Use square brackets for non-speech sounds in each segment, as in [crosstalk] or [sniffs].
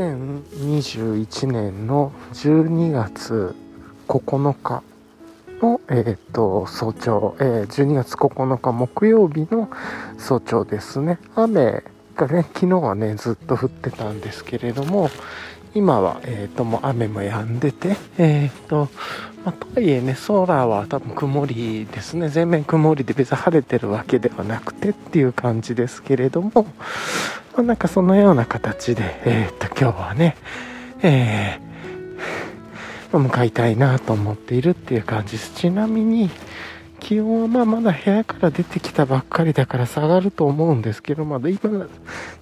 2021年の12月9日の、えーと、早朝、えー、12月9日木曜日の早朝ですね。雨がね昨日はねずっと降ってたんですけれども今は、えーと、もう雨も止んでて、えーとまあ、とはいえね空は多分曇りですね。全面曇りで別に晴れてるわけではなくてっていう感じですけれども、まあ、なんかそのような形で、えー、と今日はね、えー向かいたいなと思っているっていう感じです。ちなみに気温はまあまだ部屋から出てきたばっかりだから下がると思うんですけどまだ今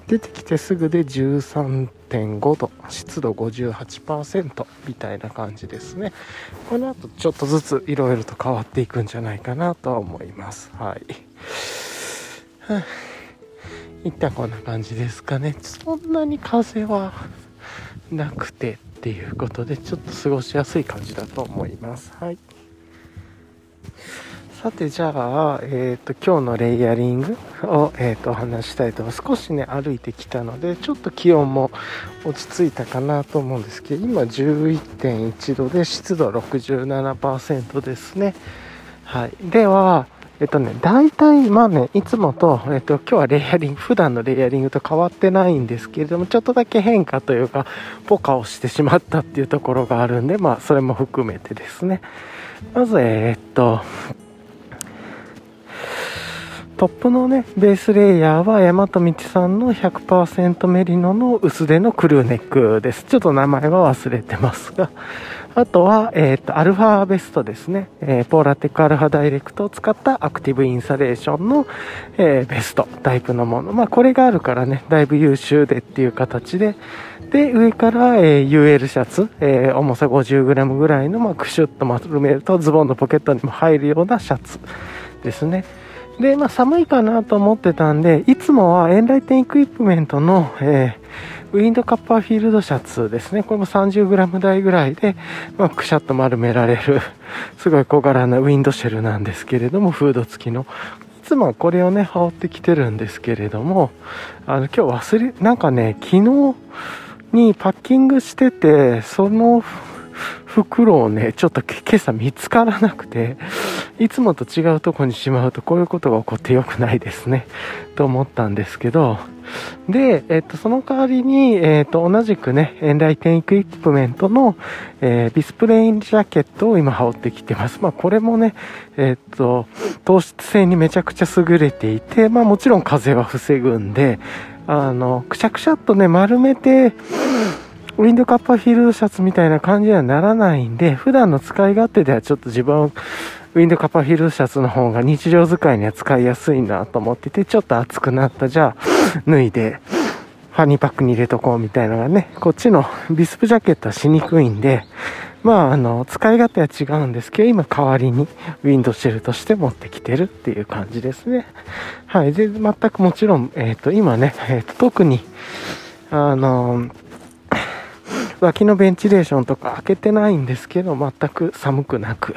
出てきてすぐで13.5度湿度58%みたいな感じですね。この後ちょっとずついろいろと変わっていくんじゃないかなとは思います。はい、はあ、一旦こんな感じですかね。そんなに風はなくてっていうことでちょっと過ごしやすい感じだと思います。はい。さてじゃあ、えーと、今日のレイヤリングを、えーと、話したいと思います少しね歩いてきたのでちょっと気温も落ち着いたかなと思うんですけど今11.1度で湿度67%ですね。はい。ではえっとね、大体、まあね、いつもと、えっと、今日はレイヤリング、普段のレイヤリングと変わってないんですけれども、ちょっとだけ変化というか、ポカをしてしまったっていうところがあるんで、まあ、それも含めてですね。まず、え、っと、トップのね、ベースレイヤーは大和道さんの100%メリノの薄手のクルーネックです。ちょっと名前は忘れてますが、あとは、えっ、ー、と、アルファベストですね。えー、ポーラテックアルファダイレクトを使ったアクティブインサレーションの、えー、ベストタイプのもの。まあ、これがあるからね、だいぶ優秀でっていう形で、で、上から、え、UL シャツ、え、重さ 50g ぐらいの、まあ、クシュッと丸めるとズボンのポケットにも入るようなシャツですね。で、まあ、寒いかなと思ってたんで、いつもはエンライテンエクイプメントの、えーウィンドカッパーフィールドシャツですね。これも 30g 台ぐらいで、まあ、くしゃっと丸められる、すごい小柄なウィンドシェルなんですけれども、フード付きの。いつもはこれをね、羽織ってきてるんですけれども、あの、今日忘れ、なんかね、昨日にパッキングしてて、その袋をね、ちょっと今朝見つからなくて、いつもと違うとこにしまうとこういうことが起こってよくないですね、と思ったんですけど、で、えっと、その代わりに、えっと、同じくね、エンライテンエクイプメントの、えー、ビスプレインジャケットを今羽織ってきてます。まあ、これもね、えっと、糖質性にめちゃくちゃ優れていて、まあ、もちろん風は防ぐんで、あの、くしゃくしゃっとね、丸めて、ウィンドカッパーフィールドシャツみたいな感じにはならないんで、普段の使い勝手ではちょっと自分ウィンドカッパーフィールドシャツの方が日常使いには使いやすいなと思ってて、ちょっと暑くなった。じゃあ、脱いで、ファニーパックに入れとこうみたいなのがね、こっちのビスプジャケットはしにくいんで、まあ、あの、使い勝手は違うんですけど、今代わりにウィンドシェルとして持ってきてるっていう感じですね。はい。で、全くもちろん、えっ、ー、と、今ね、えっ、ー、と、特に、あの、脇のベンチレーションとか開けてないんですけど、全く寒くなく、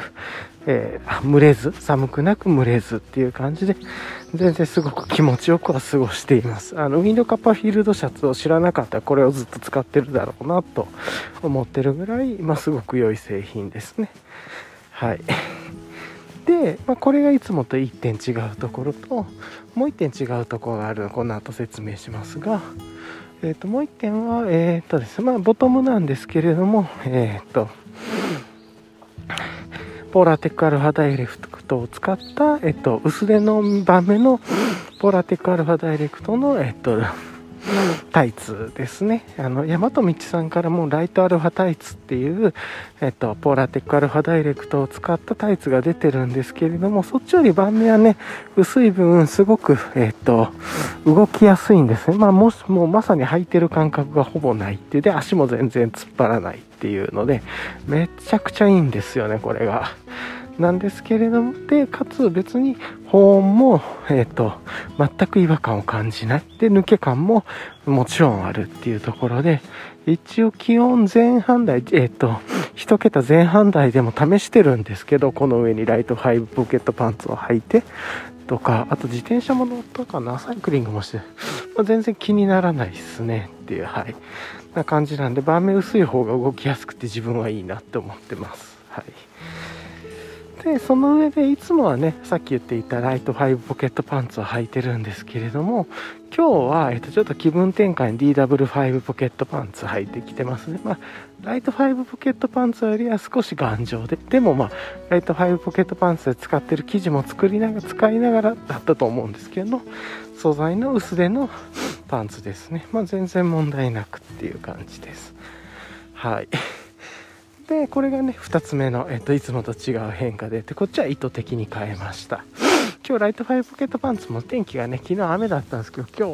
えー、蒸れず、寒くなく蒸れずっていう感じで、全然すごく気持ちよくは過ごしています。あの、ウィンドカッパーフィールドシャツを知らなかったらこれをずっと使ってるだろうなと思ってるぐらい、まあ、すごく良い製品ですね。はい。で、まあ、これがいつもと1点違うところと、もう1点違うところがあるのこの後説明しますが、え、ー、と、もう1点は、え、ー、とです、まあ、ボトムなんですけれども、え、ー、と、ポーラテックアルファダイレクトを使った、えっと、薄手の盤目のポーラテックアルファダイレクトの、えっと、タイツですね。あの、大和道さんからもライトアルファタイツっていう、えっと、ポーラテックアルファダイレクトを使ったタイツが出てるんですけれども、そっちより盤目はね、薄い分、すごく、えっと、動きやすいんですね。まあ、もし、もうまさに履いてる感覚がほぼないっていうで、足も全然突っ張らないっていうので、めちゃくちゃいいんですよね、これが。なんですけれども、で、かつ別に保温も、えっ、ー、と、全く違和感を感じない。で、抜け感ももちろんあるっていうところで、一応気温前半台、えっ、ー、と、一桁前半台でも試してるんですけど、この上にライトファイブポケットパンツを履いて、とか、あと自転車も乗ったかな、サイクリングもして、まあ、全然気にならないですねっていう、はい。な感じなんで盤面薄い方が動きやすくて自分はいいなって思ってますはいでその上でいつもはねさっき言っていたライト5ポケットパンツを履いてるんですけれども今日は、えっと、ちょっと気分転換に DW5 ポケットパンツ履いてきてますね。まあライト5ポケットパンツよりは少し頑丈ででもまあライト5ポケットパンツで使ってる生地も作りながら使いながらだったと思うんですけど素材の薄手のパンツですね。まあ全然問題なくっていう感じです。はい。でこれがね2つ目の、えっと、いつもと違う変化ででこっちは意図的に変えました。今日ライトファイブポケットパンツも天気がね昨日雨だったんですけど今日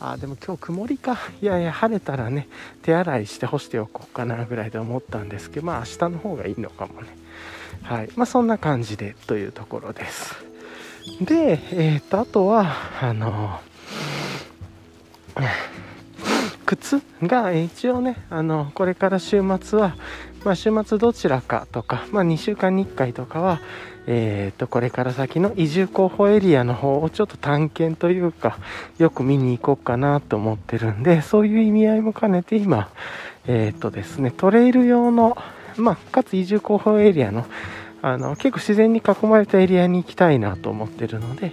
はあでも今日曇りか。いやいや晴れたらね手洗いして干しておこうかなぐらいで思ったんですけどまあ明日の方がいいのかもね。はい。まあそんな感じでというところです。でえっ、とあとはあの靴が一応ねあのこれから週末はまあ、週末どちらかとか、まあ、2週間に1回とかは、えー、とこれから先の移住候補エリアの方をちょっと探検というかよく見に行こうかなと思ってるんでそういう意味合いも兼ねて今え、ー、とですねトレイル用の、まあ、かつ移住候補エリアのあの結構自然に囲まれたエリアに行きたいなと思ってるので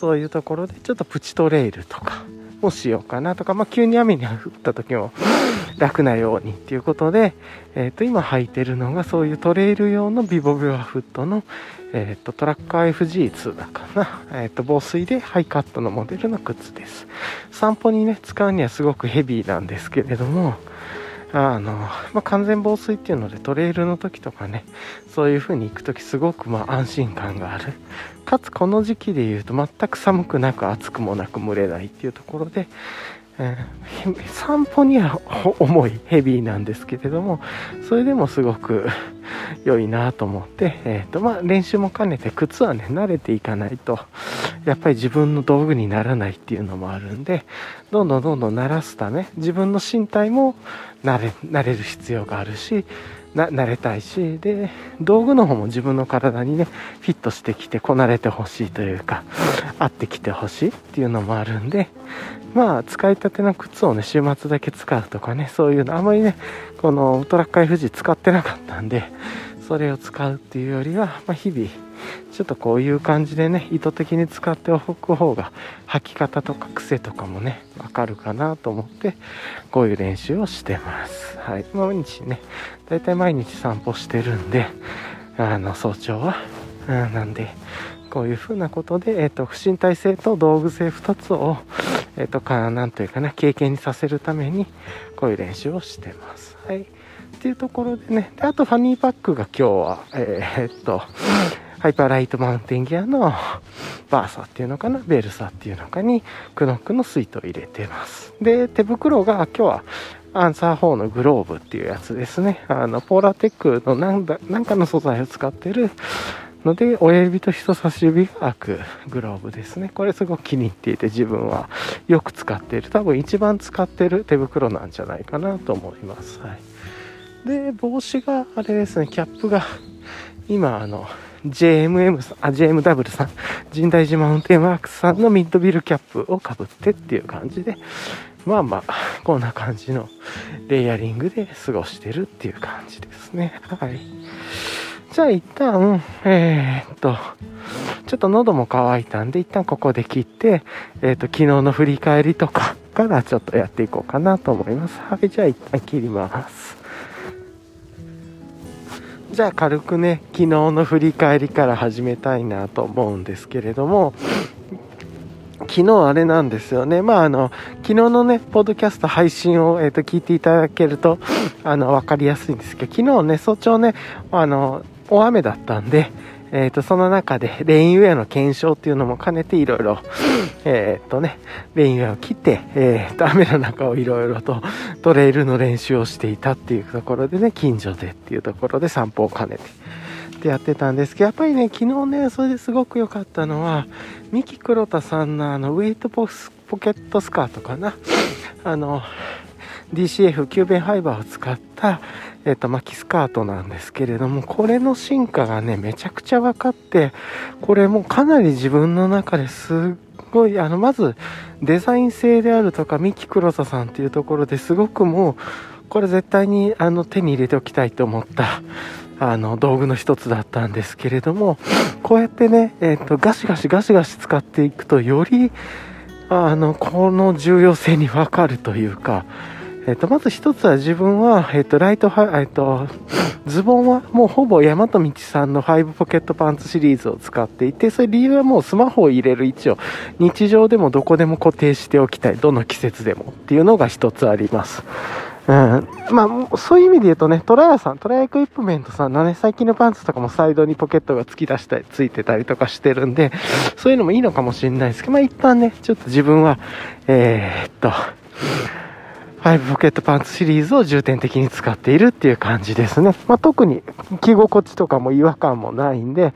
そういうところでちょっとプチトレイルとかをしようかなとか、まあ、急に雨に降った時も [gasps] 楽なようにっていうことで、えっ、ー、と、今履いてるのがそういうトレイル用のビボビワフットの、えっ、ー、と、トラッカー FG2 だかな。えっ、ー、と、防水でハイカットのモデルの靴です。散歩にね、使うにはすごくヘビーなんですけれども、あの、まあ、完全防水っていうのでトレイルの時とかね、そういう風に行く時すごくま安心感がある。かつこの時期で言うと全く寒くなく暑くもなく蒸れないっていうところで、散歩には重いヘビーなんですけれどもそれでもすごく良いなと思って、えーとまあ、練習も兼ねて靴はね慣れていかないとやっぱり自分の道具にならないっていうのもあるんでどんどんどんどん慣らすため自分の身体も慣れ慣れる必要があるしな慣れたいしで道具の方も自分の体にねフィットしてきてこなれてほしいというか合ってきてほしいっていうのもあるんでまあ使いたての靴をね週末だけ使うとかねそういうのあまりねこのトラッカー FG 使ってなかったんでそれを使うっていうよりは、まあ、日々ちょっとこういう感じでね意図的に使っておく方が履き方とか癖とかもねわかるかなと思ってこういう練習をしてます。はい。毎日ねだいたい毎日散歩してるんであの早朝は、うん、なんでこういう風なことで、えっ、ー、と、不身体性と道具性2つを、えっ、ー、と、か、なんというかな、経験にさせるために、こういう練習をしてます。はい。っていうところでね、であとファニーパックが今日は、えー、っと、ハイパーライトマウンテンギアのバーサっていうのかな、ベルサっていうのかに、クノックのスイートを入れてます。で、手袋が今日はアンサー4のグローブっていうやつですね。あの、ポーラーテックのなんだ、なんかの素材を使ってるので、親指と人差し指が開くグローブですね。これすごく気に入っていて自分はよく使っている。多分一番使ってる手袋なんじゃないかなと思います。はい。で、帽子があれですね、キャップが今あの、JMM さん、あ、JMW さん、神大寺マウンテンワークスさんのミッドビルキャップをかぶってっていう感じで、まあまあ、こんな感じのレイヤリングで過ごしてるっていう感じですね。はい。じゃあ一旦、えー、っと、ちょっと喉も渇いたんで、一旦ここで切って、えー、っと、昨日の振り返りとかからちょっとやっていこうかなと思います。はい、じゃあ一旦切ります。じゃあ軽くね、昨日の振り返りから始めたいなと思うんですけれども、昨日あれなんですよね。まあ、あの、昨日のね、ポッドキャスト配信を、えっ、ー、と、聞いていただけると、あの、わかりやすいんですけど、昨日ね、早朝ね、あの、大雨だったんで、えっ、ー、と、その中で、レインウェアの検証っていうのも兼ねていろいろ、[laughs] えっ、ー、とね、レインウェアを切って、えっ、ー、と、雨の中をいろいろとトレイルの練習をしていたっていうところでね、近所でっていうところで散歩を兼ねて、ってやってたんですけど、やっぱりね、昨日ね、それですごく良かったのは、三木黒田さんのあの、ウェイトポケットスカートかな。あの、DCF キューベンファイバーを使った、えっと、巻きスカートなんですけれども、これの進化がね、めちゃくちゃ分かって、これもかなり自分の中ですっごい、あの、まず、デザイン性であるとか、三木黒田さんっていうところですごくもう、これ絶対にあの手に入れておきたいと思ったあの道具の一つだったんですけれどもこうやってね、えーと、ガシガシガシガシ使っていくとよりあのこの重要性に分かるというか、えーと、まず一つは自分は、えーとライトハ、えー、と [sniffs] ズボンはもうほぼ大和道さんの5ポケットパンツシリーズを使っていてそれ理由はもうスマホを入れる位置を日常でもどこでも固定しておきたい。どの季節でもっていうのが一つあります。うん、まあ、そういう意味で言うとね、トラヤさん、トラヤエクイプメントさんのね、最近のパンツとかもサイドにポケットが突き出したり、ついてたりとかしてるんで、そういうのもいいのかもしれないですけど、まあ一旦ね、ちょっと自分は、えー、っと、5ポケットパンツシリーズを重点的に使っているっていう感じですね。まあ、特に着心地とかも違和感もないんで、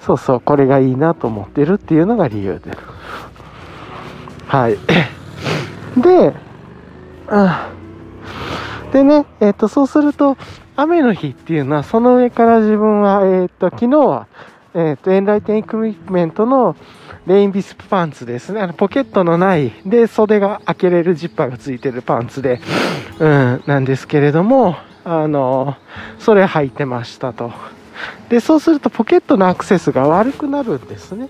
そうそう、これがいいなと思ってるっていうのが理由です。はい。[laughs] で、あでね、えっ、ー、と、そうすると、雨の日っていうのは、その上から自分は、えっ、ー、と、昨日は、えっ、ー、と、エンライテンエクイプメントのレインビスプパンツですね。あの、ポケットのない、で、袖が開けれるジッパーがついてるパンツで、うん、なんですけれども、あの、それ履いてましたと。で、そうするとポケットのアクセスが悪くなるんですね。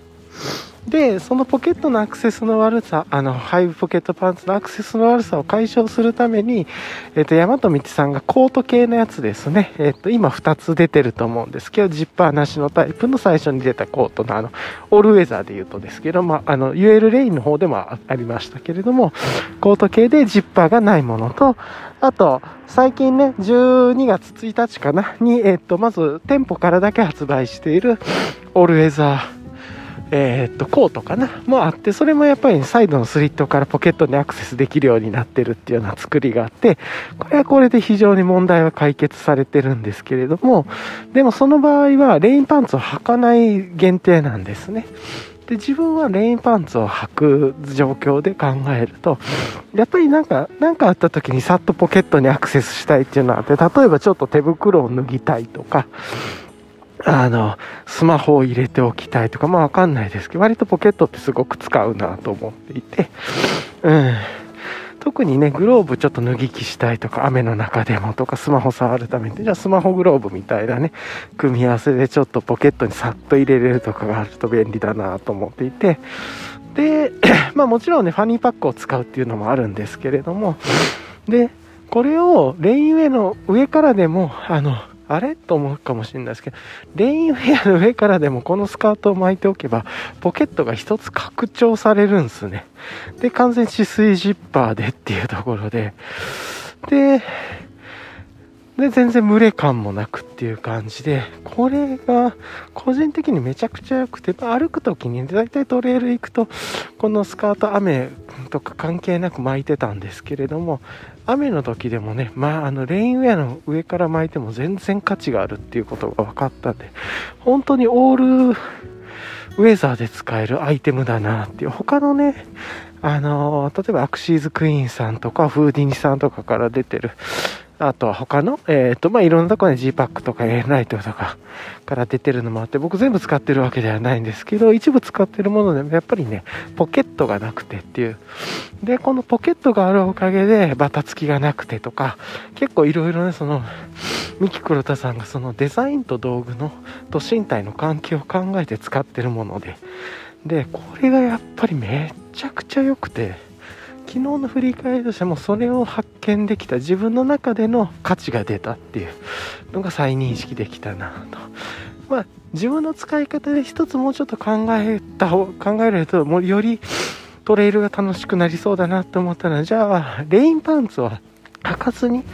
で、そのポケットのアクセスの悪さ、あの、ハイブポケットパンツのアクセスの悪さを解消するために、えっ、ー、と、大和道さんがコート系のやつですね。えっ、ー、と、今2つ出てると思うんですけど、ジッパーなしのタイプの最初に出たコートの、あの、オールウェザーで言うとですけど、まあ、あの、UL レインの方でもありましたけれども、コート系でジッパーがないものと、あと、最近ね、12月1日かな、に、えっ、と、まず、店舗からだけ発売している、オールウェザー、えー、っと、コートかな？もあって、それもやっぱりサイドのスリットからポケットにアクセスできるようになってるっていうような作りがあって、これはこれで非常に問題は解決されてるんですけれども、でもその場合はレインパンツを履かない限定なんですね。で、自分はレインパンツを履く状況で考えると、やっぱりなんか、なんかあった時にさっとポケットにアクセスしたいっていうのがあって、例えばちょっと手袋を脱ぎたいとか、あの、スマホを入れておきたいとか、まあわかんないですけど、割とポケットってすごく使うなと思っていて、うん。特にね、グローブちょっと脱ぎ着したいとか、雨の中でもとか、スマホ触るために、じゃあスマホグローブみたいなね、組み合わせでちょっとポケットにさっと入れれるとかがあると便利だなと思っていて、で、[coughs] まあもちろんね、ファニーパックを使うっていうのもあるんですけれども、で、これをレインウェイの上からでも、あの、あれ？と思うかもしれないですけど、レインウェアの上からでもこのスカートを巻いておけば、ポケットが一つ拡張されるんですね。で、完全止水ジッパーでっていうところで、で、で、全然群れ感もなくっていう感じで、これが個人的にめちゃくちゃ良くて、歩く時に、だいたいトレイル行くと、このスカート雨とか関係なく巻いてたんですけれども、雨の時でもね、まあ、あの、レインウェアの上から巻いても全然価値があるっていうことが分かったんで、本当にオールウェザーで使えるアイテムだなっていう、他のね、あの例えばアクシーズクイーンさんとかフーディニさんとかから出てるあとは他の、えっ、ー、と、まあ、いろんなところで G-PAC とか A ライトとかから出てるのもあって、僕全部使ってるわけではないんですけど、一部使ってるものでもやっぱりね、ポケットがなくてっていう。で、このポケットがあるおかげで、バタつきがなくてとか、結構いろいろね、その、三木黒田さんがそのデザインと道具の、と身体の関係を考えて使ってるもので、で、これがやっぱりめちゃくちゃ良くて、昨日の振り返りとしてもそれを発見できた自分の中での価値が出たっていうのが再認識できたなと。まあ、自分の使い方で一つもうちょっと考えた方、考えると、もうよりトレイルが楽しくなりそうだなと思ったら、じゃあ、レインパンツは履かずに、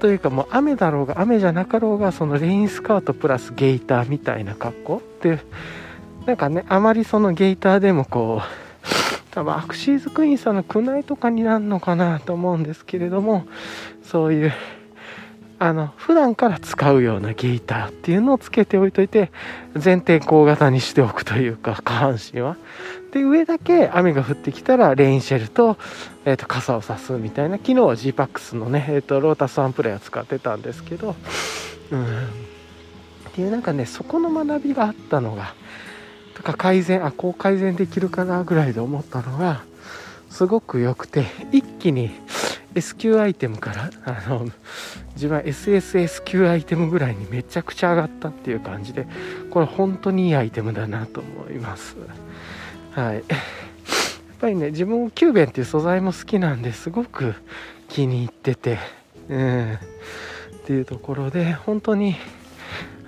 というかもう雨だろうが雨じゃなかろうが、そのレインスカートプラスゲイターみたいな格好って、なんかね、あまりそのゲイターでもこう、多分アクシーズクイーンさんの宮内とかになるのかなと思うんですけれどもそういうあの普段から使うようなゲーターっていうのをつけておいといて全天候型にしておくというか下半身は。で上だけ雨が降ってきたらレインシェルと,、えー、と傘を差すみたいな昨日は GPAX のね、えー、とロータスワンプレイを使ってたんですけどうん。っていうなんかねそこの学びがあったのがとか改善あこう改善できるかなぐらいで思ったのがすごく良くて一気に S q アイテムからあの自分は SSS q アイテムぐらいにめちゃくちゃ上がったっていう感じでこれ本当にいいアイテムだなと思います。はい。やっぱりね自分キューベンっていう素材も好きなんですごく気に入っててうん。っていうところで本当に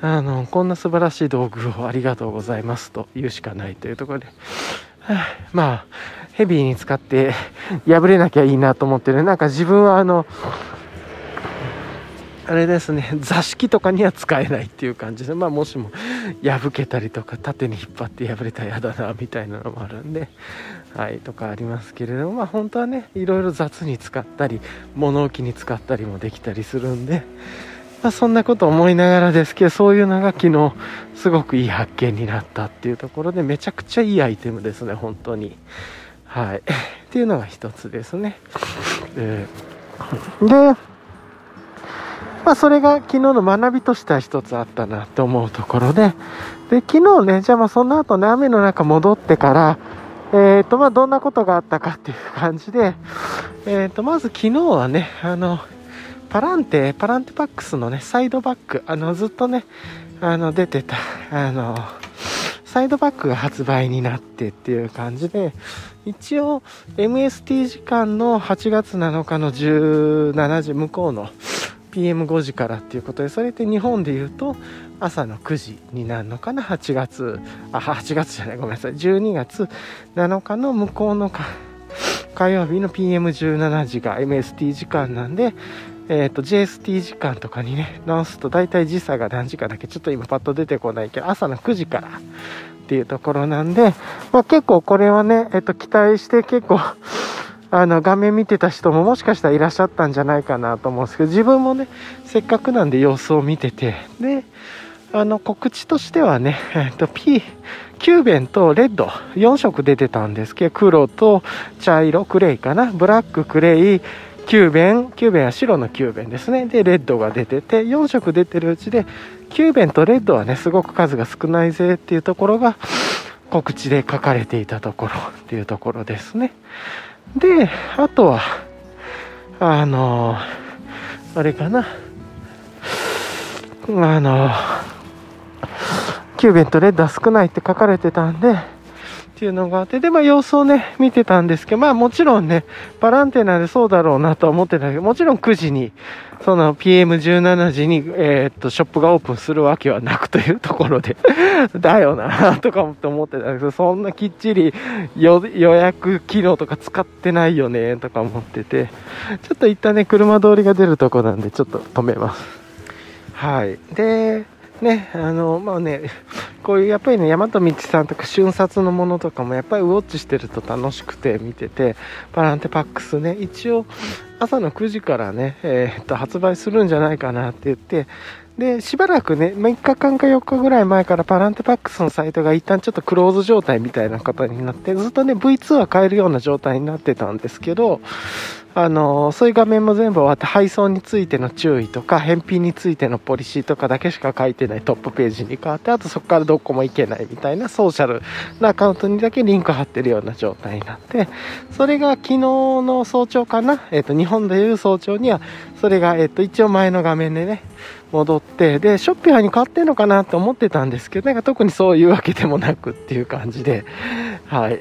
あのこんな素晴らしい道具をありがとうございますと言うしかないというところで、は [sighs] あ、まあヘビーに使って破れなきゃいいなと思ってるなんか自分はあのあれですね座敷とかには使えないっていう感じでまあもしも破けたりとか縦に引っ張って破れたら嫌だなみたいなのもあるんで。はいとかありますけれどもまあ本当はねいろいろ雑に使ったり物置に使ったりもできたりするんで。まあ、そんなこと思いながらですけどそういうのが昨日すごくいい発見になったっていうところでめちゃくちゃいいアイテムですね本当に。はい。[laughs] っていうのが一つですね。でまあ、それが昨日の学びとしては一つあったなと思うところで、で、昨日ね、じゃあまあその後ね、雨の中戻ってから、えっ、ー、と、まあどんなことがあったかっていう感じで、えっ、ー、と、まず昨日はね、あの、パランテ、パランテパックスのね、サイドバック、あの、ずっとね、あの、出てた、あの、サイドバックが発売になってっていう感じで、一応、MST 時間の8月7日の17時、向こうの PM5 時からっていうことで、それって日本で言うと、朝の9時になるのかな、8月、あ、8月じゃない、ごめんなさい、12月7日の向こうの火曜日の PM17 時が MST 時間なんで、えっ、ー、と、JST 時間とかにね、直すと大体時差が何時間だっけ、ちょっと今パッと出てこないけど、朝の9時からっていうところなんで、まあ結構これはね、えっ、ー、と、期待して結構 [laughs] あの、画面見てた人ももしかしたらいらっしゃったんじゃないかなと思うんですけど、自分もね、せっかくなんで様子を見てて、で、あの、告知としてはね、えっ、ー、と、P、キューベンとレッド4色出てたんですけど、黒と茶色、クレイかな、ブラック、クレイ、キューベン、キューベンは白のキューベンですね。で、レッドが出てて、4色出てるうちで、キューベンとレッドはね、すごく数が少ないぜっていうところが、告知で書かれていたところ [laughs] っていうところですね。で、あとは、あの、あれかな。あの、キューベンとレッドは少ないって書かれてたんで、っていうのがあって、で、まあ様子をね、見てたんですけど、まあもちろんね、バランテナでそうだろうなとは思ってたけど、もちろん9時に、その PM17 時に、えー、っと、ショップがオープンするわけはなくというところで [laughs] だよなとか思ってたけど、そんなきっちり予約機能とか使ってないよね、とか思ってて、ちょっと一旦ね、車通りが出るとこなんで、ちょっと止めます。はい。で、ね、あの、まあね、こういうやっぱりね、大和道さんとか瞬殺のものとかもやっぱりウォッチしてると楽しくて見てて、パランテパックスね、一応朝の9時からね、えー、っと、発売するんじゃないかなって言って、で、しばらくね、3日間か4日ぐらい前からパランテパックスのサイトが一旦ちょっとクローズ状態みたいな方になって、ずっとね、V2 は買えるような状態になってたんですけど、あのそういう画面も全部終わって配送についての注意とか返品についてのポリシーとかだけしか書いてないトップページに変わってあとそこからどこも行けないみたいなソーシャルなアカウントにだけリンク貼ってるような状態になってそれが昨日の早朝かな、えっ、ー、と日本でいう早朝にはそれが、えっ、と一応前の画面でね戻って、で、ショッピファイに変わってんのかなって思ってたんですけど、なんか特にそういうわけでもなくっていう感じで、はい。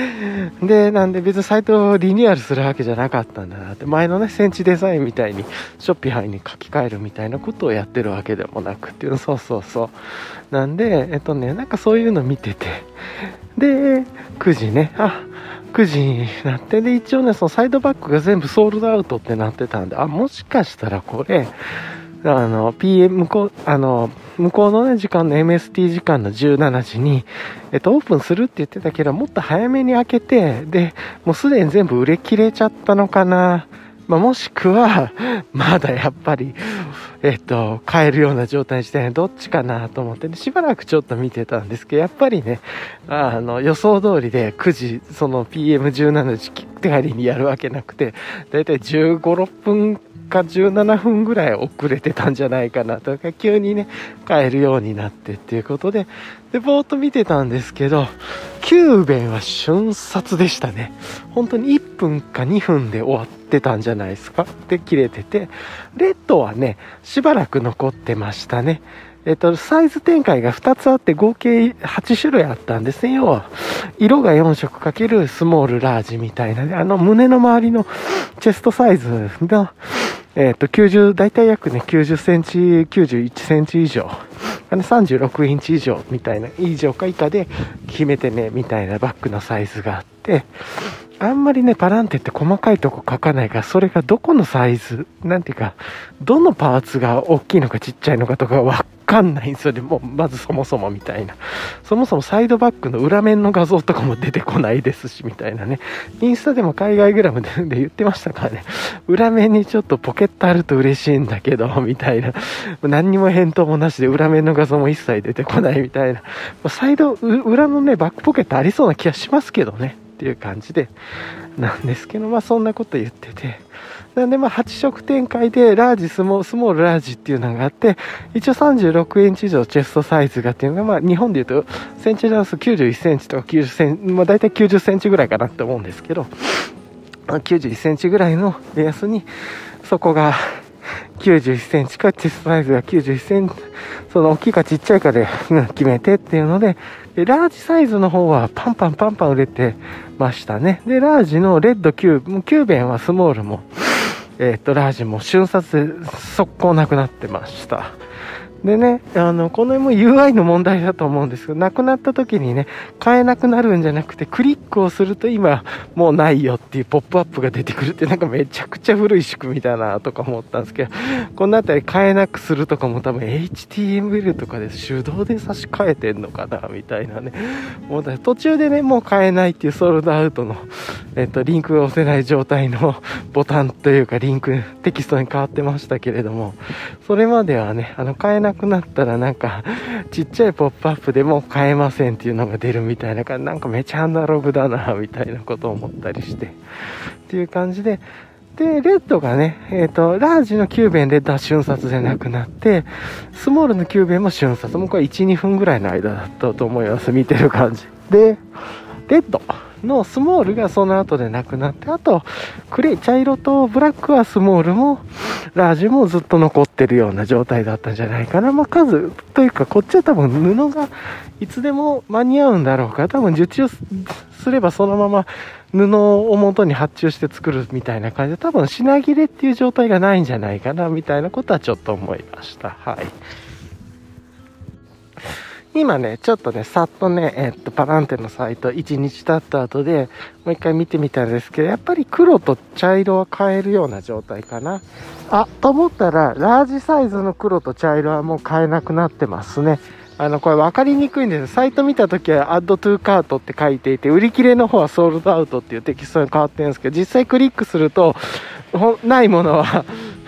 [laughs] で、なんで別にサイトをリニューアルするわけじゃなかったんだなって、前のね、センチデザインみたいに、ショッピファイに書き換えるみたいなことをやってるわけでもなくっていうの、そうそうそう。なんで、えっとね、なんかそういうの見てて、で、9時ね、あ、9時になって、で、一応ね、そのサイドバックが全部ソールドアウトってなってたんで、あ、もしかしたらこれ、あの、PM、向こう、あの、向こうのね、時間の MST 時間の17時に、えっと、オープンするって言ってたけど、もっと早めに開けて、で、もうすでに全部売れ切れちゃったのかな。まあ、もしくは、[laughs] まだやっぱり、えっと、買えるような状態にしてどっちかなと思って、ね、しばらくちょっと見てたんですけど、やっぱりね、あの、予想通りで9時、その PM17 時手帰りにやるわけなくて、だいたい15、6分か17分ぐらい遅れてたんじゃないかなとか、急にね、帰るようになってっていうことで、で、ぼーっと見てたんですけど、9弁は瞬殺でしたね。本当に1分か2分で終わってたんじゃないですか。で、切れてて、レッドはね、しばらく残ってましたね。えっと、サイズ展開が2つあって合計8種類あったんですね。要は、色が4色かけるスモール、ラージみたいな、ね、あの胸の周りのチェストサイズが、えっと、90、大体約ね、90センチ、91センチ以上。36インチ以上みたいな、以上か以下で決めてね、みたいなバッグのサイズがあって、あんまりね、パランテって細かいとこ書かないから、それがどこのサイズ、なんていうか、どのパーツが大きいのかちっちゃいのかとかわかんないんですよね。もう、まずそもそもみたいな。そもそもサイドバックの裏面の画像とかも出てこないですし、みたいなね。インスタでも海外グラムで言ってましたからね。裏面にちょっとポケットあると嬉しいんだけど、みたいな。何にも返答もなしで裏面の画像も一切出てこないみたいな。サイド、裏のね、バックポケットありそうな気がしますけどね。っていう感じで、なんですけど、まあそんなこと言ってて。なんでまあ8色展開でラージスモ、スモールラージっていうのがあって、一応36インチ以上チェストサイズがっていうのが、まあ日本で言うとセンチダンス91センチとか90センチ、まあ大体90センチぐらいかなって思うんですけど、91センチぐらいの目安に、そこが91センチかチェストサイズが91センチ、その大きいかちっちゃいかで決めてっていうので、で、ラージサイズの方はパンパンパンパン売れてましたね。で、ラージのレッド9、9弁はスモールも、えー、っと、ラージも瞬殺で速攻なくなってました。でね、あの、この辺も UI の問題だと思うんですけど、なくなった時にね、買えなくなるんじゃなくて、クリックをすると今、もうないよっていうポップアップが出てくるって、なんかめちゃくちゃ古い仕組みだなとか思ったんですけど、この辺り買えなくするとかも多分 HTML とかで手動で差し替えてんのかな、みたいなね。もう途中でね、もう買えないっていうソールドアウトの、えっと、リンクが押せない状態のボタンというか、リンク、テキストに変わってましたけれども、それまではね、あの、買えなくなったらなんか、[laughs] ちっちゃいポップアップでも買えませんっていうのが出るみたいな感じ、なんかめちゃアナログだな、みたいなことを思ったりして、っていう感じで、で、レッドがね、えっ、ー、と、ラージの9弁レッドは瞬殺でなくなって、スモールの9弁も瞬殺。もうこれ1、2分ぐらいの間だったと思います。見てる感じ。で、レッド。のスモールがその後でなくなって、あと、クレイ、茶色とブラックはスモールも、ラージもずっと残ってるような状態だったんじゃないかな。まあ、数というか、こっちは多分布がいつでも間に合うんだろうから、多分受注すればそのまま布を元に発注して作るみたいな感じで、多分品切れっていう状態がないんじゃないかな、みたいなことはちょっと思いました。はい。今ね、ちょっとね、さっとね、えっと、パランテのサイト1日経った後で、もう一回見てみたんですけど、やっぱり黒と茶色は変えるような状態かな。あ、と思ったら、ラージサイズの黒と茶色はもう変えなくなってますね。あの、これ分かりにくいんです。サイト見たときは Add to Cart って書いていて、売り切れの方は Sold Out っていうテキストに変わってるんですけど、実際クリックすると、ないものは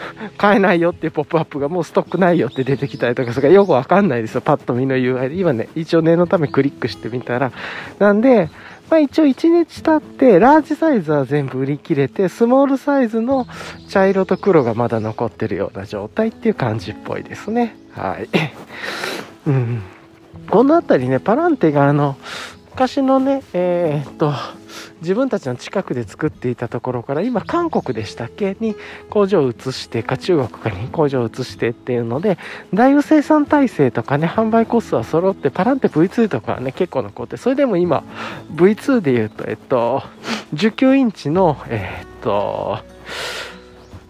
[laughs] 買えないよっていうポップアップがもうストックないよって出てきたりとか、それがよくわかんないですよ。パッと見の UI で。今ね、一応念のためクリックしてみたら。なんで、まあ一応1日経って、ラージサイズは全部売り切れて、スモールサイズの茶色と黒がまだ残ってるような状態っていう感じっぽいですね。はい。うん。この辺りね、パランテがあの、昔のね、えー、っと、自分たちの近くで作っていたところから今韓国でしたっけ？に工場を移してか中国かに工場を移してっていうのでだいぶ生産体制とかね販売コストは揃ってパランテ V2 とかはね結構残ってそれでも今 V2 で言うとえっと19インチのえっと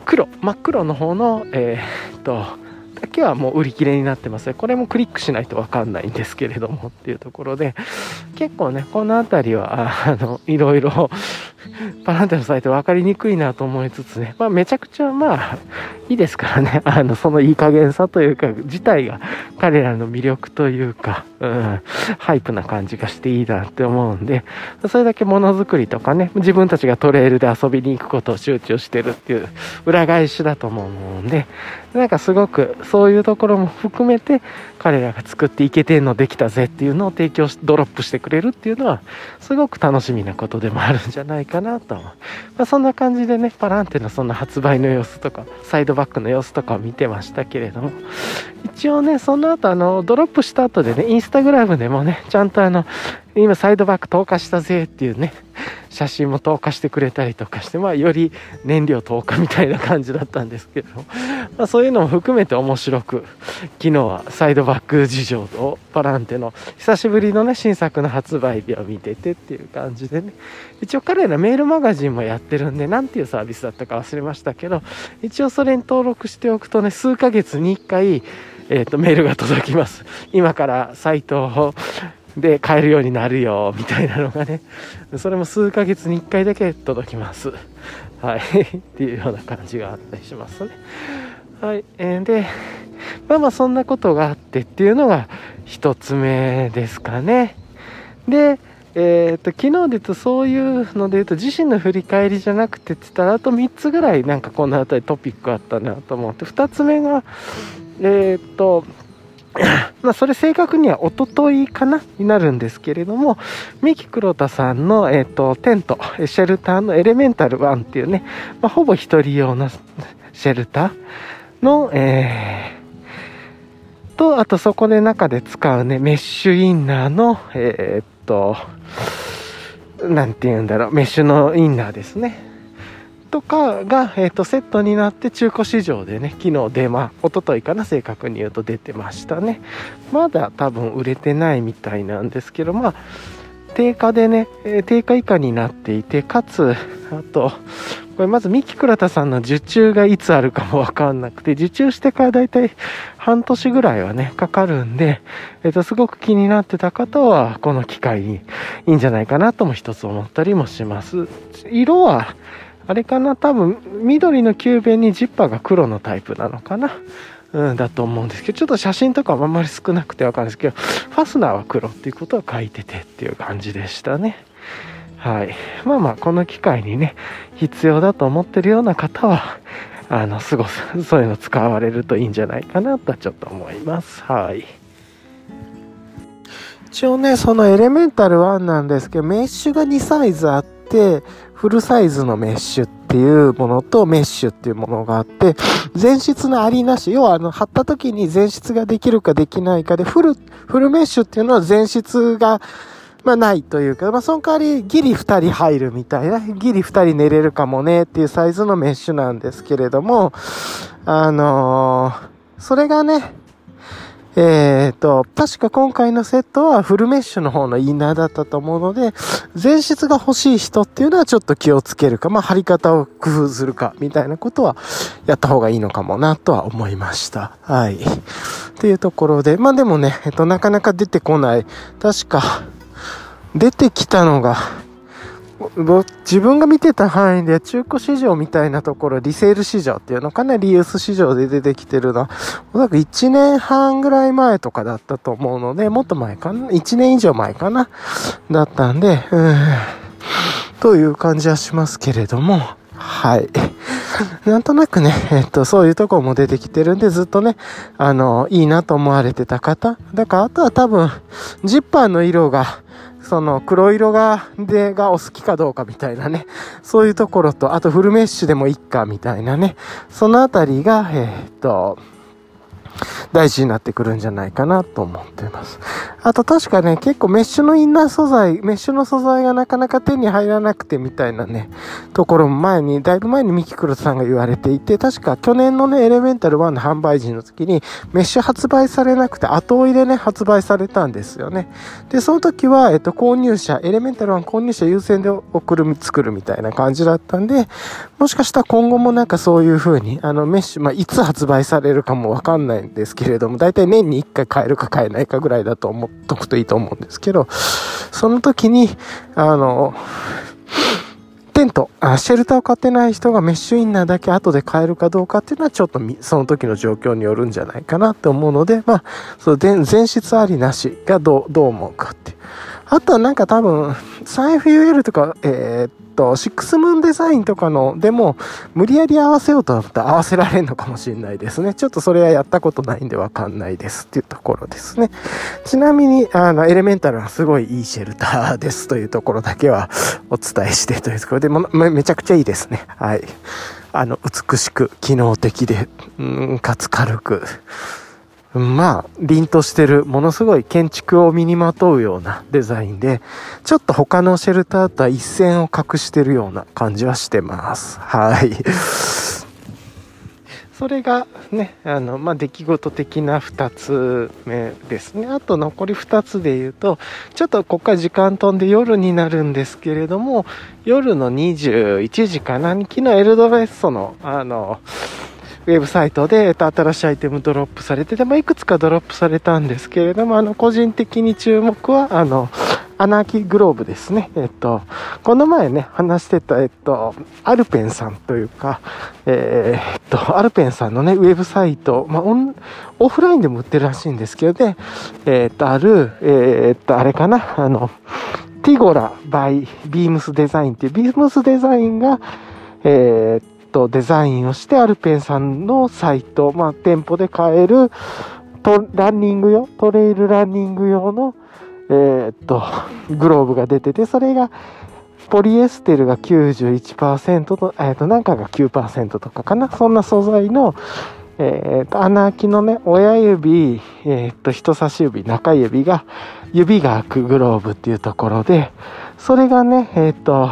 黒真っ黒の方のえっとだけはもう売り切れになってます。これもクリックしないとわかんないんですけれどもっていうところで、結構ね、この辺りは、[laughs] あの、いろいろ [laughs] パランテのサイト分かりにくいなと思いつつね、まあめちゃくちゃまあいいですからね、あの、そのいい加減さというか、自体が彼らの魅力というか、うん、ハイプな感じがしていいなって思うんで、それだけものづくりとかね、自分たちがトレイルで遊びに行くことを集中してるっていう裏返しだと思うんで、なんかすごくそういうところも含めて彼らが作っていけてんのできたぜっていうのを提供し、ドロップしてくれるっていうのはすごく楽しみなことでもあるんじゃないかなと。まあ、そんな感じでね、パランテのその発売の様子とか、サイドバックの様子とかを見てましたけれども、一応ね、その後あの、ドロップした後でね、インスタグラムでもね、ちゃんとあの、今サイドバック投下したぜっていうね、[laughs] 写真も投下してくれたりとかして、まあ、より燃料投下みたいな感じだったんですけど、まあ、そういうのも含めて面白く、昨日はサイドバック事情をパランテの久しぶりのね、新作の発売日を見ててっていう感じでね、一応彼らメールマガジンもやってるんで、なんていうサービスだったか忘れましたけど、一応それに登録しておくとね、数ヶ月に1回、えっ、ー、と、メールが届きます。今からサイトをで買えるようになるよみたいなのがね。[laughs] それも数ヶ月に1回だけ届きます。[laughs] はい。[laughs] っていうような感じがあったりしますね。はい、えー、でまあまあそんなことがあってっていうのが1つ目ですかね。でえーと、昨日で言うとそういうので言うと自身の振り返りじゃなくてって言ったらあと3つぐらいなんかこの辺りトピックあったなと思って2つ目がえっ、ー、と [laughs] まあ、それ正確にはおとといかなになるんですけれども、三木黒田さんの、えっ、ー、と、テント、シェルターのエレメンタル1っていうね、まあ、ほぼ一人用のシェルターの、えー、と、あとそこで中で使うね、メッシュインナーの、えー、っと、なんて言うんだろう、メッシュのインナーですね。とかが、えーと、セットになって中古市場でね、昨日出ま、一昨日かな、正確に言うと出てましたね。まだ多分売れてないみたいなんですけど、まあ、定価でね、えー、定価以下になっていて、かつ、あと、これまず三木倉田さんの受注がいつあるかもわかんなくて、受注してからだいたい半年ぐらいはね、かかるんで、えっ、ー、と、すごく気になってた方は、この機会にいいんじゃないかなとも一つ思ったりもします。色は、あれかな？多分、緑のキューベンにジッパーが黒のタイプなのかな？うん、だと思うんですけど、ちょっと写真とかもあんまり少なくてわかるんですけど、ファスナーは黒っていうことは書いててっていう感じでしたね。はい。まあまあ、この機会にね、必要だと思ってるような方は、あの、すご、そういうの使われるといいんじゃないかなとはちょっと思います。はい。一応ね、そのエレメンタル1なんですけど、メッシュが2サイズあって、フルサイズのメッシュっていうものとメッシュっていうものがあって、前室のありなし、要はあの、貼った時に前室ができるかできないかで、フル、フルメッシュっていうのは前室が、まあないというか、まあその代わりギリ二人入るみたいな、ギリ二人寝れるかもねっていうサイズのメッシュなんですけれども、あのー、それがね、えっ、ー、と、確か今回のセットはフルメッシュの方のインナーだったと思うので、前室が欲しい人っていうのはちょっと気をつけるか、まあ貼り方を工夫するか、みたいなことはやった方がいいのかもなとは思いました。はい。っていうところで、まあでもね、えっと、なかなか出てこない。確か、出てきたのが、自分が見てた範囲で中古市場みたいなところ、リセール市場っていうのかな、リユース市場で出てきてるのは、おそらく1年半ぐらい前とかだったと思うので、もっと前かな ?1 年以上前かな？だったんで、うん、という感じはしますけれども、はい。[laughs] なんとなくね、えっと、そういうとこも出てきてるんで、ずっとね、あの、いいなと思われてた方。だから、あとは多分、ジッパーの色が、その黒色が、で、がお好きかどうかみたいなね。そういうところと、あとフルメッシュでもいっかみたいなね。そのあたりが、えー、っと、大事になってくるんじゃないかなと思っています。あと確かね、結構メッシュのインナー素材、メッシュの素材がなかなか手に入らなくてみたいなね、ところも前に、だいぶ前にミキクロさんが言われていて、確か去年のね、エレメンタル1の販売時の時に、メッシュ発売されなくて、後追いでね、発売されたんですよね。で、その時は、えっと、購入者、エレメンタル1購入者優先で送る、作るみたいな感じだったんで、もしかしたら今後もなんかそういう風に、あの、メッシュ、まあ、いつ発売されるかもわかんないんですけれども、だいたい年に1回買えるか買えないかぐらいだと思っとくといいと思うんですけど、その時に、あの、テントあ、シェルターを買ってない人がメッシュインナーだけ後で買えるかどうかっていうのはちょっとその時の状況によるんじゃないかなって思うので、まあ、その前室ありなしがどう、どう思うかって。あとはなんか多分、3FUL とか、えー、っと、シックスムーンデザインとかの、でも、無理やり合わせようと思ったら合わせられるのかもしれないですね。ちょっとそれはやったことないんでわかんないですっていうところですね。ちなみに、あの、エレメンタルはすごいいいシェルターですというところだけはお伝えしてというところで、もめちゃくちゃいいですね。はい。あの、美しく、機能的で、うん、かつ軽く、まあ、凛としてる、ものすごい建築を身にまとうようなデザインで、ちょっと他のシェルターとは一線を画してるような感じはしてます。はい。それがね、あの、まあ、出来事的な2つ目ですね。あと残り2つで言うと、ちょっとここから時間飛んで夜になるんですけれども、夜の21時かな、昨日エルドレッソの、あの、ウェブサイトで、えっと、新しいアイテムドロップされてて、まあ、いくつかドロップされたんですけれども、あの、個人的に注目は、あの、アナーキーグローブですね。えっと、この前ね、話してた、えっと、アルペンさんというか、えー、っと、アルペンさんのね、ウェブサイト、まあ、オン、オフラインでも売ってるらしいんですけどね、えー、っと、ある、えー、っと、あれかな、あの、ティゴラバイビームスデザインっていう、ビームスデザインが、えー、とデザインをしてアルペンさんのサイト、まあ、店舗で買えるトランニング用、トレイルランニング用の、えー、っと、グローブが出てて、それが、ポリエステルが91%と、えー、っと、なんかが9%とかかな？そんな素材の、えー、っと、穴開きのね、親指、えー、っと、人差し指、中指が、指が開くグローブっていうところで、それがね、えっ、と、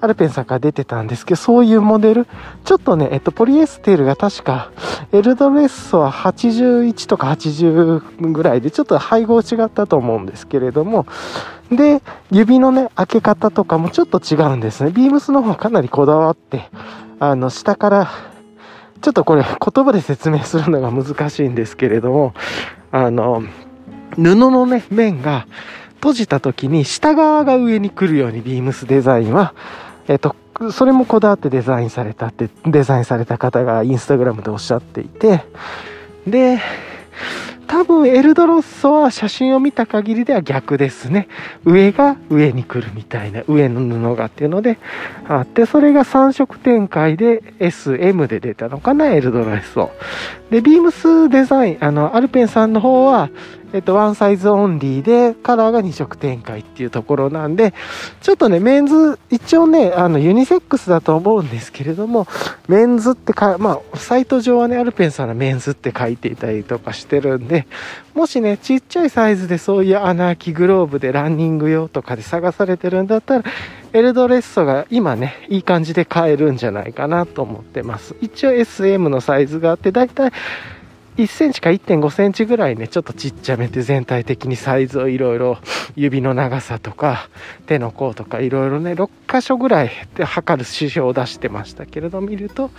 アルペンさんから出てたんですけど、そういうモデル、ちょっとね、えっ、と、ポリエステルが確か、エルドレッソは81とか80ぐらいで、ちょっと配合違ったと思うんですけれども、で、指のね、開け方とかもちょっと違うんですね。ビームスの方かなりこだわって、あの、下から、ちょっとこれ言葉で説明するのが難しいんですけれども、あの、布のね、面が、閉じた時に下側が上に来るようにビームスデザインは、えっと、それもこだわってデザインされたって、デザインされた方がインスタグラムでおっしゃっていて、で、多分エルドロッソは写真を見た限りでは逆ですね。上が上に来るみたいな、上の布がっていうのであって、それが3色展開で SM で出たのかな、エルドロッソ。で、ビームスデザイン、あの、アルペンさんの方は、えっと、ワンサイズオンリーで、カラーが2色展開っていうところなんで、ちょっとね、メンズ、一応ね、あの、ユニセックスだと思うんですけれども、メンズってか、まあ、サイト上はね、アルペンさんのメンズって書いていたりとかしてるんで、もしね、ちっちゃいサイズでそういう穴開きグローブでランニング用とかで探されてるんだったら、エルドレッソが今ね、いい感じで買えるんじゃないかなと思ってます。一応 SM のサイズがあって、だいたい1センチか1.5センチぐらいね、ちょっとちっちゃめで全体的にサイズをいろいろ指の長さとか手の甲とかいろいろね、6箇所ぐらいで測る指標を出してましたけれど、見ると、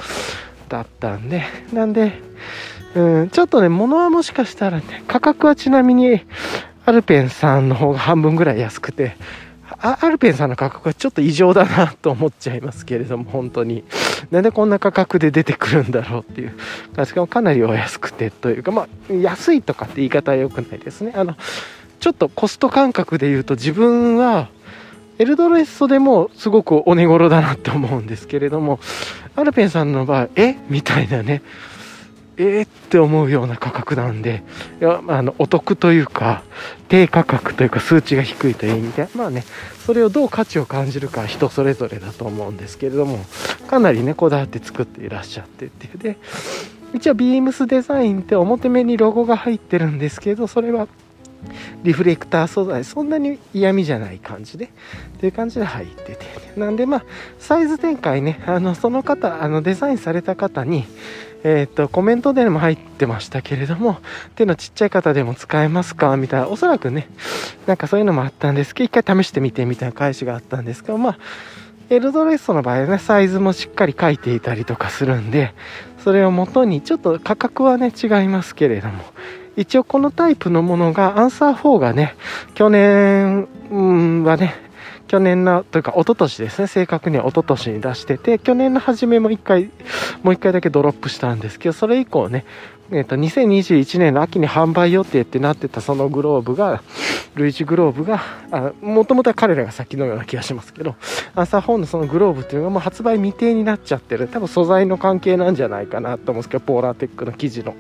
だったんで、なんで、うん、ちょっとね、物はもしかしたらね、価格はちなみにアルペンさんの方が半分ぐらい安くて、アルペンさんの価格はちょっと異常だなと思っちゃいますけれども、本当に。なんでこんな価格で出てくるんだろうっていう。しかもかなりお安くてというか、まあ、安いとかって言い方は良くないですね。あの、ちょっとコスト感覚で言うと自分は、エルドレッソでもすごくお値頃だなって思うんですけれども、アルペンさんの場合、え？みたいなね。えー、って思うような価格なんで、いやあのお得というか、低価格というか数値が低いという意味で、まあね、それをどう価値を感じるか人それぞれだと思うんですけれども、かなりね、こだわって作っていらっしゃってっていう。で、一応ビームスデザインって表面にロゴが入ってるんですけど、それはリフレクター素材、そんなに嫌味じゃない感じで、っていう感じで入ってて。なんでまあ、サイズ展開ね、あの、その方、あの、デザインされた方に、えっ、と、コメントでも入ってましたけれども、手のちっちゃい方でも使えますか？みたいな、おそらくね、なんかそういうのもあったんですけど、一回試してみてみたいな返しがあったんですけど、まあ、エルドレッソの場合はね、サイズもしっかり書いていたりとかするんで、それをもとに、ちょっと価格はね、違いますけれども、一応このタイプのものが、アンサー4がね、去年、はね、去年の、というか、一昨年ですね、正確には一昨年に出してて、去年の初めも一回、もう一回だけドロップしたんですけど、それ以降ね、え、と、2021年の秋に販売予定ってなってたそのグローブが、ルイージグローブが、もともとは彼らが先のような気がしますけど、アサホのそのグローブっていうのがもう発売未定になっちゃってる。多分素材の関係なんじゃないかなと思うんですけど、ポーラーテックの生地の。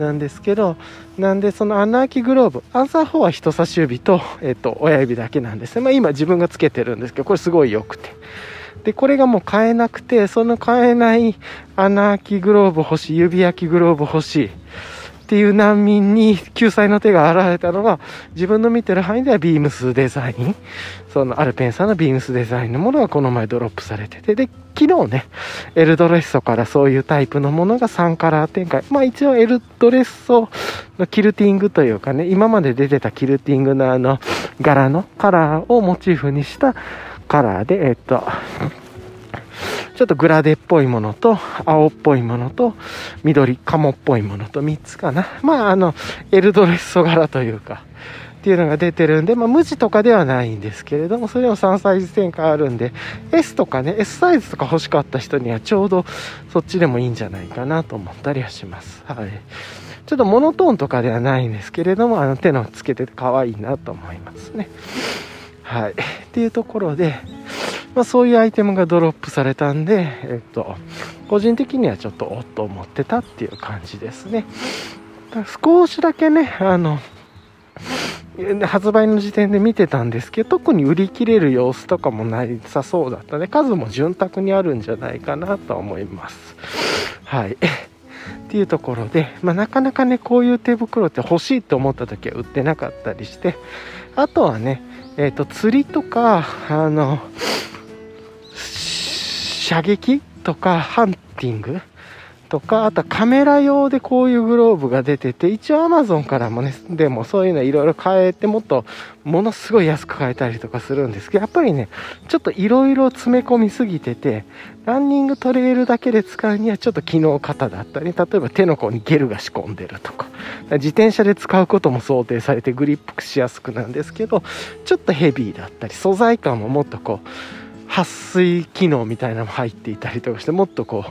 なんですけど、なんでその穴開きグローブ、アンサー4は人差し指と、[laughs] えっ、と、親指だけなんですね。まあ今自分がつけてるんですけど、これすごい良くて。で、これがもう買えなくて、その買えない穴開きグローブ欲しい、指焼きグローブ欲しいっていう難民に救済の手が現れたのが、自分の見てる範囲ではビームスデザイン、そのアルペンさんのビームスデザインのものがこの前ドロップされてて、で、昨日ね、エルドレッソからそういうタイプのものが3カラー展開。まあ一応エルドレッソのキルティングというかね、今まで出てたキルティングのあの柄のカラーをモチーフにしたカラーで、えっと、ちょっとグラデっぽいものと、青っぽいものと、緑、カモっぽいものと3つかな。まあ、あの、エルドレッソ柄というか、っていうのが出てるんで、まあ、無地とかではないんですけれども、それでも3サイズ展開あるんで、S とかね、S サイズとか欲しかった人にはちょうどそっちでもいいんじゃないかなと思ったりはします。はい。ちょっとモノトーンとかではないんですけれども、あの手のつけてて可愛いなと思いますね。はい。っていうところで、まあ、そういうアイテムがドロップされたんで、えっと、個人的にはちょっとおっと思ってたっていう感じですね。少しだけね、あの、発売の時点で見てたんですけど、特に売り切れる様子とかもなさそうだったね。数も潤沢にあるんじゃないかなと思います。はい。[laughs] っていうところで、まあ、なかなかね、こういう手袋って欲しいと思った時は売ってなかったりして、あとはね、えっ、ー、と、釣りとか、あの、射撃とか、ハンティングとか、あとはカメラ用でこういうグローブが出てて、一応 Amazon からもね、でもそういうのいろいろ変えて、もっとものすごい安く買えたりとかするんですけど、やっぱりね、ちょっといろいろ詰め込みすぎてて、ランニングトレイルだけで使うにはちょっと機能型だったり、例えば手の甲にゲルが仕込んでるとか、自転車で使うことも想定されてグリップしやすくなんですけど、ちょっとヘビーだったり、素材感ももっとこう、撥水機能みたいなのも入っていたりとかして、もっとこう、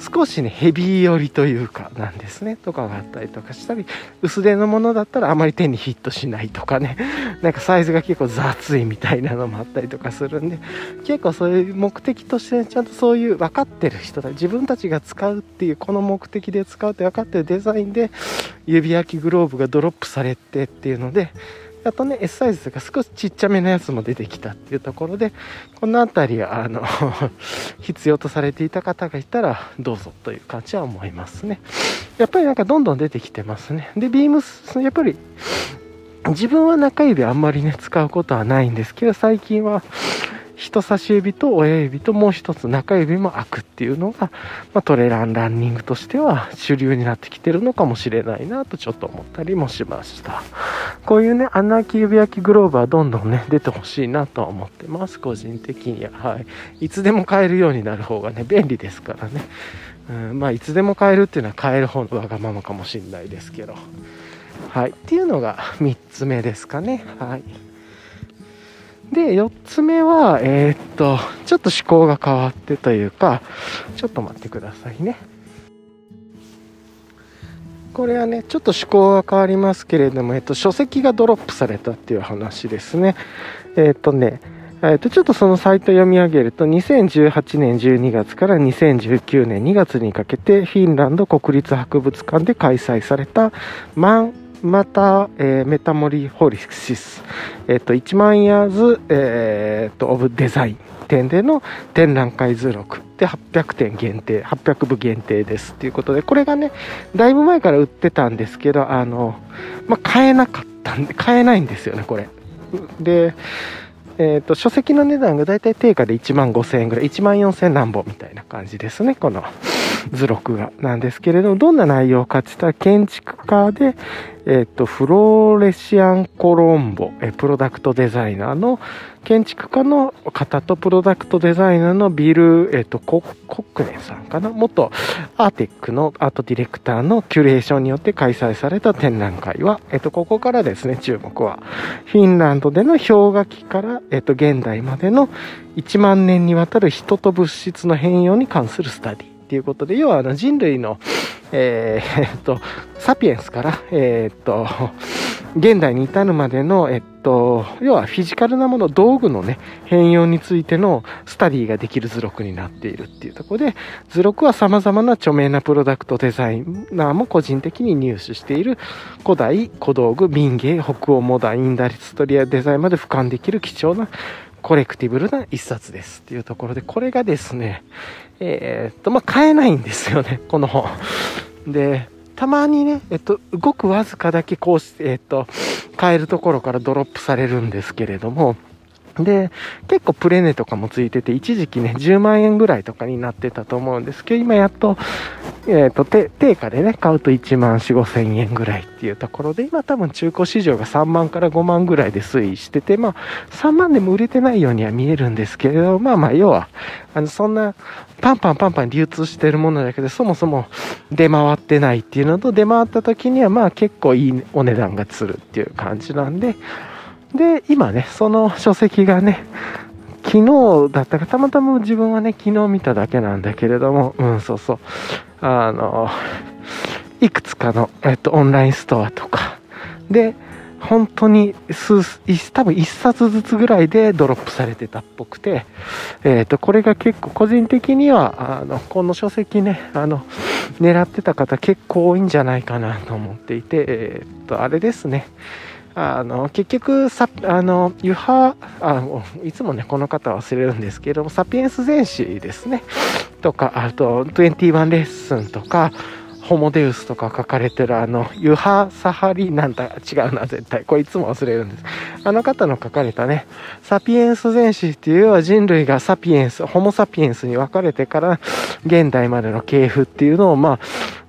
少しね、ヘビー寄りというかなんですね、とかがあったりとかしたり、薄手のものだったらあまり手にヒットしないとかね、[laughs] なんかサイズが結構雑いみたいなのもあったりとかするんで、結構そういう目的として、ちゃんとそういう分かってる人だ、自分たちが使うっていう、この目的で使うって分かってるデザインで、指焼きグローブがドロップされてっていうので、あとね、S サイズが少しちっちゃめのやつも出てきたっていうところで、この辺り、あの [laughs] 必要とされていた方がいたら、どうぞという感じは思いますね。やっぱりなんかどんどん出てきてますね。で、ビームス、やっぱり、自分は中指あんまりね、使うことはないんですけど、最近は、人差し指と親指ともう一つ中指も開くっていうのが、まあ、トレランランニングとしては主流になってきてるのかもしれないなとちょっと思ったりもしました。こういうね、穴開き指焼きグローブはどんどんね、出てほしいなとは思ってます、個人的には。はい。いつでも買えるようになる方がね、便利ですからね。うん、まあ、いつでも買えるっていうのは買える方のわがままかもしれないですけど。はい。っていうのが3つ目ですかね。はい。で、4つ目は、えー、っと、ちょっと思考が変わってというか、ちょっと待ってくださいね。これはね、ちょっと思考が変わりますけれども、えっと、書籍がドロップされたっていう話ですね。えっとね、えっと、ちょっとそのサイト読み上げると、2018年12月から2019年2月にかけて、フィンランド国立博物館で開催された、マンまた、えー、メタモリホリシス、え、ー、と、1万ヤーズ、え、ー、と、オブデザイン展での展覧会図録で800点限定、800部限定ですっていうことで、これがね、だいぶ前から売ってたんですけど、あの、まあ、買えなかったんで、買えないんですよね、これ。で、えっ、と、書籍の値段がだいたい定価で1万5000円ぐらい、1万4000何本みたいな感じですね、この。図録がなんですけれども、どんな内容かって言ったら建築家で、えっ、と、フローレシアン・コロンボ、えプロダクトデザイナーの、建築家の方とプロダクトデザイナーのビル、えっ、と、ココックネンさんかな？元アーティックのアートディレクターのキュレーションによって開催された展覧会は、えっ、と、ここからですね、注目は、フィンランドでの氷河期から、えっ、と、現代までの1万年にわたる人と物質の変容に関するスタディ。っていうことで、要はあの人類のえー、えっと、サピエンスから、えー、っと、現代に至るまでの、えっと、要はフィジカルなもの、道具のね、変容についてのスタディができる図録になっているっていうところで、図録は様々な著名なプロダクトデザイナーも個人的に入手している古代、小道具、民芸、北欧モダン、インダリストリアデザインまで俯瞰できる貴重なコレクティブルな一冊ですっていうところで、これがですね、えー、っと、まあ、買えないんですよね、[laughs] この本。で、たまにね、えっと、ごくわずかだけこうして、えっと、買えるところからドロップされるんですけれども、で、結構プレネとかもついてて、一時期ね、10万円ぐらいとかになってたと思うんです。けど、今やっと、えっ、ー、と、定価でね、買うと1万4、5千円ぐらいっていうところで、今多分中古市場が3万から5万ぐらいで推移してて、まあ、3万でも売れてないようには見えるんですけれど、まあまあ、要は、あの、そんな、パンパンパンパン流通してるものだけど、そもそも出回ってないっていうのと、出回った時には、まあ結構いいお値段がするっていう感じなんで、で、今ね、その書籍がね、昨日だったか、たまたま自分はね、昨日見ただけなんだけれども、うん、そうそう。あの、いくつかの、えっと、オンラインストアとか、で、本当に数、多分1冊ずつぐらいでドロップされてたっぽくて、えっ、と、これが結構個人的には、あの、この書籍ね、あの、狙ってた方結構多いんじゃないかなと思っていて、えっ、と、あれですね。あの結局さあのユハあいつもねこの方忘れるんですけどもサピエンス全史ですね。とかあと21レッスンとかホモデウスとか書かれてるあのユハ・サハリなんだ。違うな絶対。これいつも忘れるんです。あの方の書かれたねサピエンス全史っていうのは人類がサピエンスホモ・サピエンスに分かれてから現代までの系譜っていうのをまあ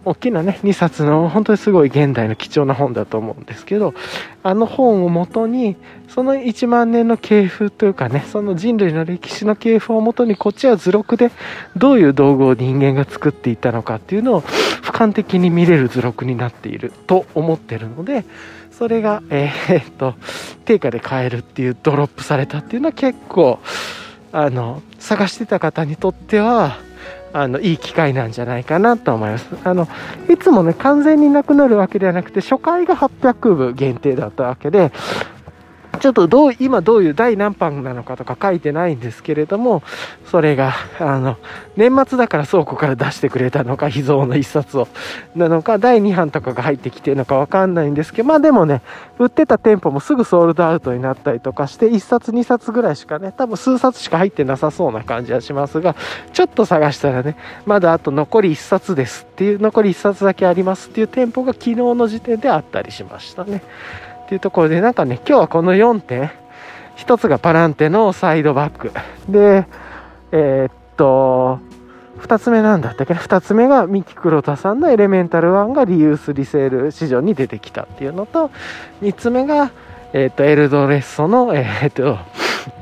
大きなね、2冊の本当にすごい現代の貴重な本だと思うんですけど、あの本をもとに、その1万年の系譜というかね、その人類の歴史の系譜をもとに、こっちは図録でどういう道具を人間が作っていたのかっていうのを俯瞰的に見れる図録になっていると思ってるので、それが、えー、っと、定価で買えるっていうドロップされたっていうのは結構、あの、探してた方にとっては、あのいい機会なんじゃないかなと思います。あのいつもね完全になくなるわけではなくて初回が800部限定だったわけでちょっとどう、今どういう第何版なのかとか書いてないんですけれども、それが、あの、年末だから倉庫から出してくれたのか、秘蔵の一冊を、なのか、第2版とかが入ってきてるのかわかんないんですけど、まあでもね、売ってた店舗もすぐソールドアウトになったりとかして、1冊2冊ぐらいしかね、多分数冊しか入ってなさそうな感じはしますが、ちょっと探したらね、まだあと残り1冊ですっていう、残り1冊だけありますっていう店舗が昨日の時点であったりしましたね。っていうところで、なんかね、今日はこの4点、1つがパランテのサイドバック。で、えー、っと、2つ目なんだったっけ2つ目が三木黒田さんのエレメンタルワンがリユースリセール市場に出てきたっていうのと、3つ目が、えー、っと、エルドレッソの、えー、っと、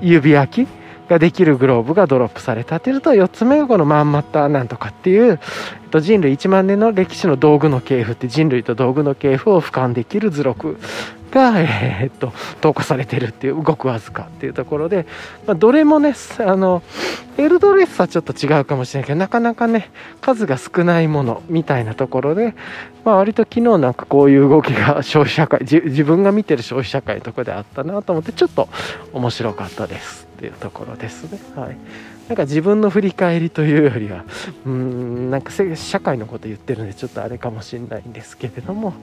指焼きができるグローブがドロップされたっていうと4つ目がこのマンマッタなんとかっていう、えっと、人類1万年の歴史の道具の系譜って人類と道具の系譜を俯瞰できる図録が、えー、っと投下されてるっていうごくわずかっていうところで、まあ、どれもねあのエルドレスはちょっと違うかもしれないけどなかなかね数が少ないものみたいなところで、まあ、割と昨日なんかこういう動きが消費社会自分が見てる消費社会のとこであったなと思ってちょっと面白かったです。っていうところですね。はいなんか自分の振り返りというよりは、うん、なんか社会のこと言ってるんで、ちょっとあれかもしれないんですけれども、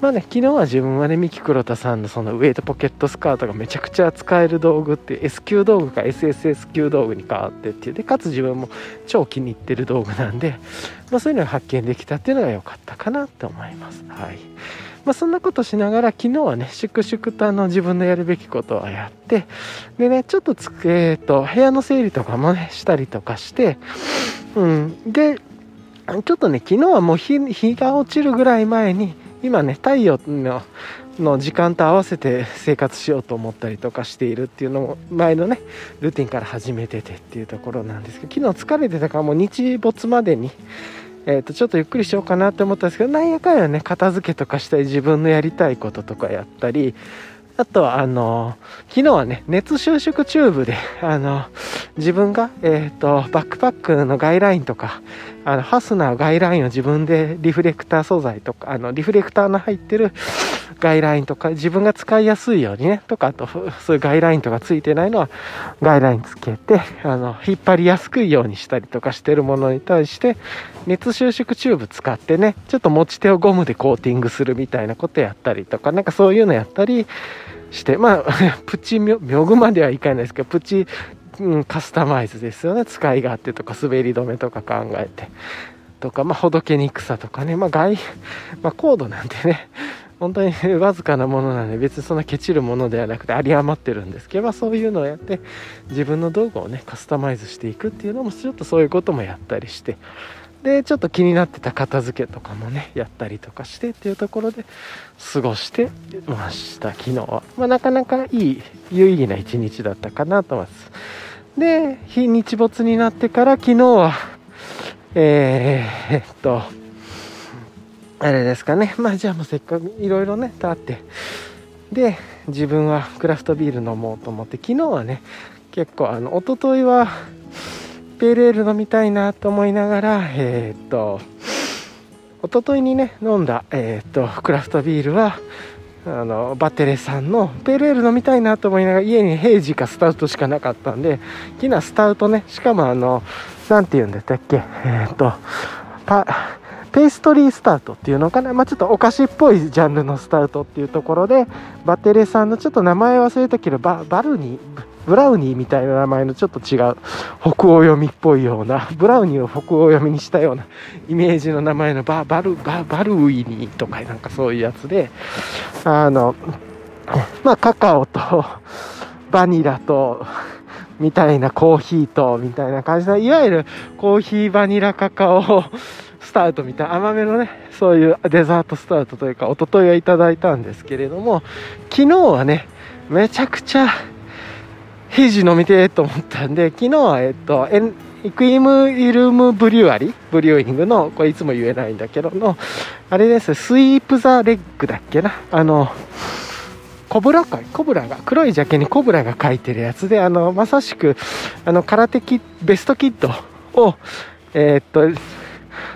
まあね、昨日は自分はね、三木黒田さんのそのウェイトポケットスカートがめちゃくちゃ使える道具っていう S 級道具か SSS 級道具に変わってっていう、で、かつ自分も超気に入ってる道具なんで、まあそういうのが発見できたっていうのが良かったかなと思います。はい。まあ、そんなことしながら昨日はね粛々とあの自分のやるべきことはやってでねちょっとつえーと、部屋の整理とかもねしたりとかして、うん、でちょっとね、昨日はもう日日が落ちるぐらい前に、今ね、太陽のの時間と合わせて生活しようと思ったりとかしているっていうのも前のねルーティンから始めててっていうところなんですけど昨日疲れてたからもう日没までに、えー、とちょっとゆっくりしようかなって思ったんですけどなんやかんやね片付けとかしたり自分のやりたいこととかやったりあとは、あの、昨日はね、熱収縮チューブで、[laughs] あの、自分が、え、ー、と、バックパックのガイラインとか、あの、ファスナーガイラインを自分でリフレクター素材とか、あの、リフレクターの入ってるガイラインとか、自分が使いやすいようにね、とか、あと、そういうガイラインとかついてないのは、ガイラインつけて、あの、引っ張りやすくようにしたりとかしてるものに対して、熱収縮チューブ使ってね、ちょっと持ち手をゴムでコーティングするみたいなことやったりとか、なんかそういうのやったり、して、まあ、[laughs] プチみょ、みょぐまではいかないですけど、プチ、うん、カスタマイズですよね。使い勝手とか滑り止めとか考えて。とか、まあ、ほどけにくさとかね、まあ、外、まあ、コードなんてね、本当に [laughs] わずかなものなんで別にそんなケチるものではなくて有り余ってるんですけど、まあ、そういうのをやって自分の道具をねカスタマイズしていくっていうのもちょっとそういうこともやったりしてでちょっと気になってた片付けとかもねやったりとかしてっていうところで過ごしてました。昨日は、まあ、なかなかいい有意義な一日だったかなと思います。で日日没になってから昨日はえー、えっとあれですかね。まあじゃあもうせっかくいろいろね経って。で自分はクラフトビール飲もうと思って昨日はね結構あの一昨日はペールエール飲みたいなと思いながら、えー、っと、一昨日にね、飲んだ、えー、っと、クラフトビールは、あの、バテレさんのペールエール飲みたいなと思いながら、家にヘイジかスタウトしかなかったんで、昨日スタウトね、しかもあの、なんて言うんだったっけ、えー、っと、パ、ペーストリースタートっていうのかな、まあ、ちょっとお菓子っぽいジャンルのスタートっていうところで、バテレさんのちょっと名前忘れたけど、ババルニー、ブラウニーみたいな名前のちょっと違う北欧読みっぽいようなブラウニーを北欧読みにしたようなイメージの名前のババルババルウイニーとかなんかそういうやつであのまあカカオとバニラとみたいなコーヒーとみたいな感じでいわゆるコーヒーバニラカカオスタートみたいな甘めのねそういうデザートスタートというか一昨日はいただいたんですけれども昨日はねめちゃくちゃヘイジ飲みてーと思ったんで、昨日は、えっと、エイクイムイルムブリュアリブリューイングの、これいつも言えないんだけどの、あれです。スイープザレッグだっけな。あの、コブラかコブラが、黒いジャケにコブラが書いてるやつで、あの、まさしく、あの、空手キベストキットを、えー、っと、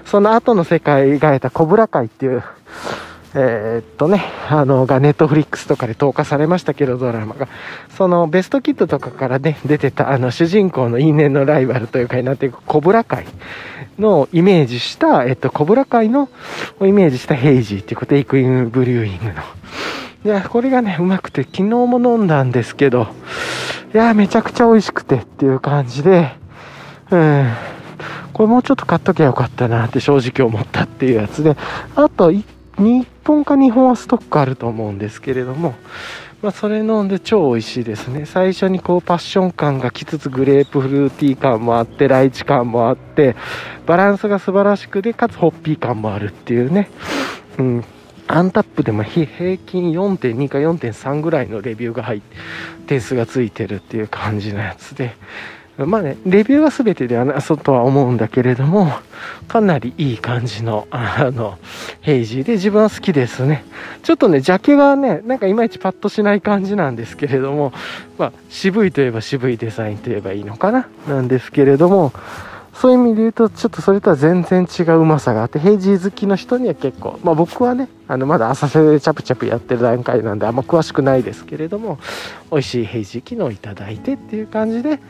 その後の世界が得たコブラ会っていう、えー、っとね、あの、がネットフリックスとかで投下されましたけど、ドラマが。そのベストキットとかからね、出てた、あの、主人公の因縁のライバルというかなっていくコブラ界のイメージした、えっと、コブラ界のイメージしたヘイジーっていうことで、イクインブリューイングの。いや、これがね、うまくて、昨日も飲んだんですけど、いや、めちゃくちゃ美味しくてっていう感じで、うん。これもうちょっと買っときゃよかったなって正直思ったっていうやつで、あと1日本か日本はストックあると思うんですけれども、まあ、それ飲んで超美味しいですね。最初にこうパッション感がきつつグレープフルーティー感もあって、ライチ感もあって、バランスが素晴らしくで、かつホッピー感もあるっていうね。うん。アンタップでも平均4.2か4.3ぐらいのレビューが入って、点数がついてるっていう感じのやつで、まあね、レビューは全てではなそうとは思うんだけれども、かなりいい感じの、あの、hazy で自分は好きですね。ちょっとね、ジャケがね、なんかいまいちパッとしない感じなんですけれども、まあ、渋いといえば渋いデザインといえばいいのかななんですけれども、そういう意味で言うと、ちょっとそれとは全然違ううまさがあって、 hazy 好きの人には結構、まあ僕はね、あの、まだ浅瀬でチャプチャプやってる段階なんで、あんま詳しくないですけれども、美味しい hazy 昨日いただいてっていう感じで、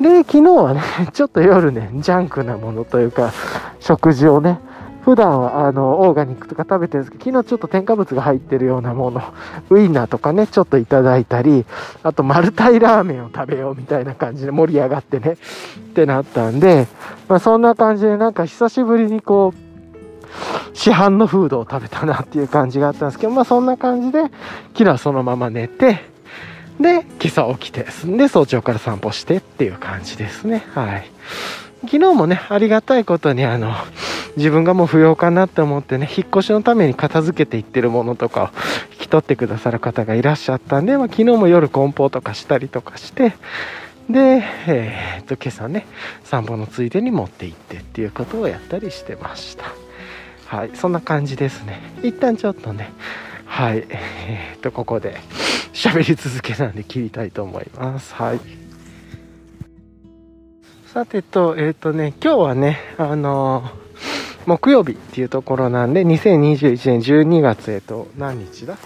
で、昨日はね、[laughs] ちょっと夜ね、ジャンクなものというか、食事をね、普段はあのオーガニックとか食べてるんですけど、昨日ちょっと添加物が入ってるようなもの、ウインナーとかね、ちょっといただいたり、あとマルタイラーメンを食べようみたいな感じで盛り上がってね、ってなったんで、まあそんな感じでなんか久しぶりにこう、市販のフードを食べたなっていう感じがあったんですけど、まあそんな感じで、昨日はそのまま寝て、で、今朝起きて、で、早朝から散歩してっていう感じですね。はい。昨日もね、ありがたいことにあの、自分がもう不要かなって思ってね、引っ越しのために片付けていってるものとかを [laughs] 引き取ってくださる方がいらっしゃったんで、まあ、昨日も夜梱包とかしたりとかして、で、えー、っと、今朝ね、散歩のついでに持って行ってっていうことをやったりしてました。はい、そんな感じですね。一旦ちょっとね、はい、えー、っと、ここで喋り続けなんで切りたいと思います。はい。さてと、えっ、とね、今日はね、あのー木曜日っていうところなんで、2021年12月、えっと、何日だ？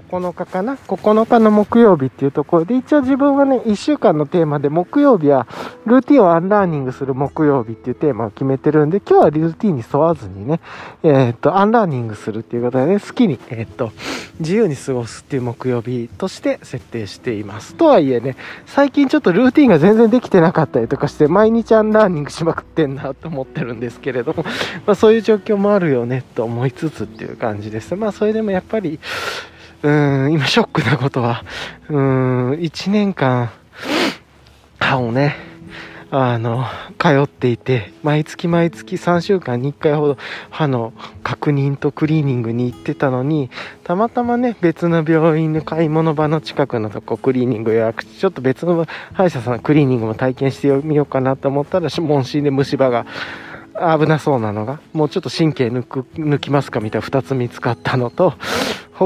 9日かな ?9 日の木曜日っていうところで、一応自分はね、1週間のテーマで、木曜日はルーティンをアンラーニングする木曜日っていうテーマを決めてるんで、今日はルーティンに沿わずにね、えー、っと、アンラーニングするっていうことでね、好きに、えー、っと、自由に過ごすっていう木曜日として設定しています。とはいえね、最近ちょっとルーティンが全然できてなかったりとかして、毎日アンラーニングしまくってんなと思ってるんですけれども、まあそういう状況もあるよねと思いつつっていう感じです。まあそれでもやっぱり、うん、今ショックなことは、うん、1年間、歯をね、あの、通っていて、毎月毎月3週間に1回ほど歯の確認とクリーニングに行ってたのに、たまたまね、別の病院の買い物場の近くのとこクリーニング予約ちょっと別の歯医者さんクリーニングも体験してみようかなと思ったら、問診で虫歯が危なそうなのが、もうちょっと神経抜く、抜きますかみたいな2つ見つかったのと、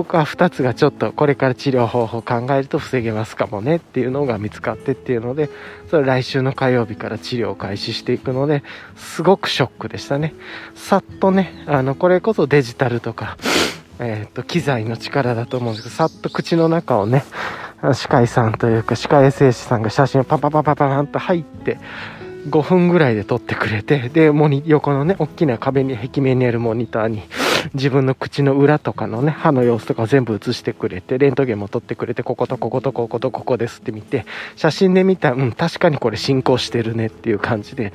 他2つがちょっとこれから治療方法考えると防げますかもねっていうのが見つかってっていうので、それ来週の火曜日から治療を開始していくので、すごくショックでしたね。さっとね、あの、これこそデジタルとか、[laughs] えっ、と、機材の力だと思うんですけど、さっと口の中をね、歯科医さんというか歯科衛生士さんが写真をパパパパパパンと入って、5分ぐらいで撮ってくれて、で、モニ、横のね、大きな壁に、壁面にあるモニターに、自分の口の裏とかのね、歯の様子とか全部映してくれて、レントゲンも撮ってくれて、こことこことこことここですって見て、写真で見た、うん、確かにこれ進行してるねっていう感じで、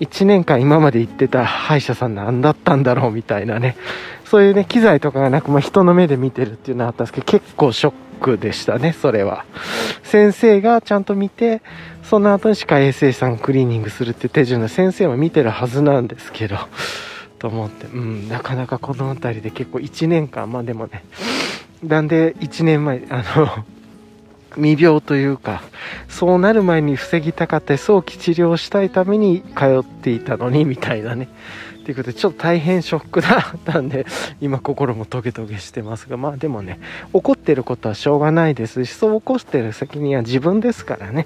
1年間今まで行ってた歯医者さん何だったんだろうみたいなね、そういうね、機材とかがなく、まあ、人の目で見てるっていうのはあったんですけど、結構ショックでしたね、それは。先生がちゃんと見て、その後に歯科衛生士さんクリーニングするって手順で先生は見てるはずなんですけど、[laughs] と思って、うん、なかなかこの辺りで結構1年間、まあでもね、なんで1年前、あの、[laughs] 未病というか、そうなる前に防ぎたかった、早期治療したいために通っていたのに、みたいなね。ということで、ちょっと大変ショックだったんで、[laughs] 今心もトゲトゲしてますが、まあでもね、怒ってることはしょうがないですし、そう起こしてる責任は自分ですからね。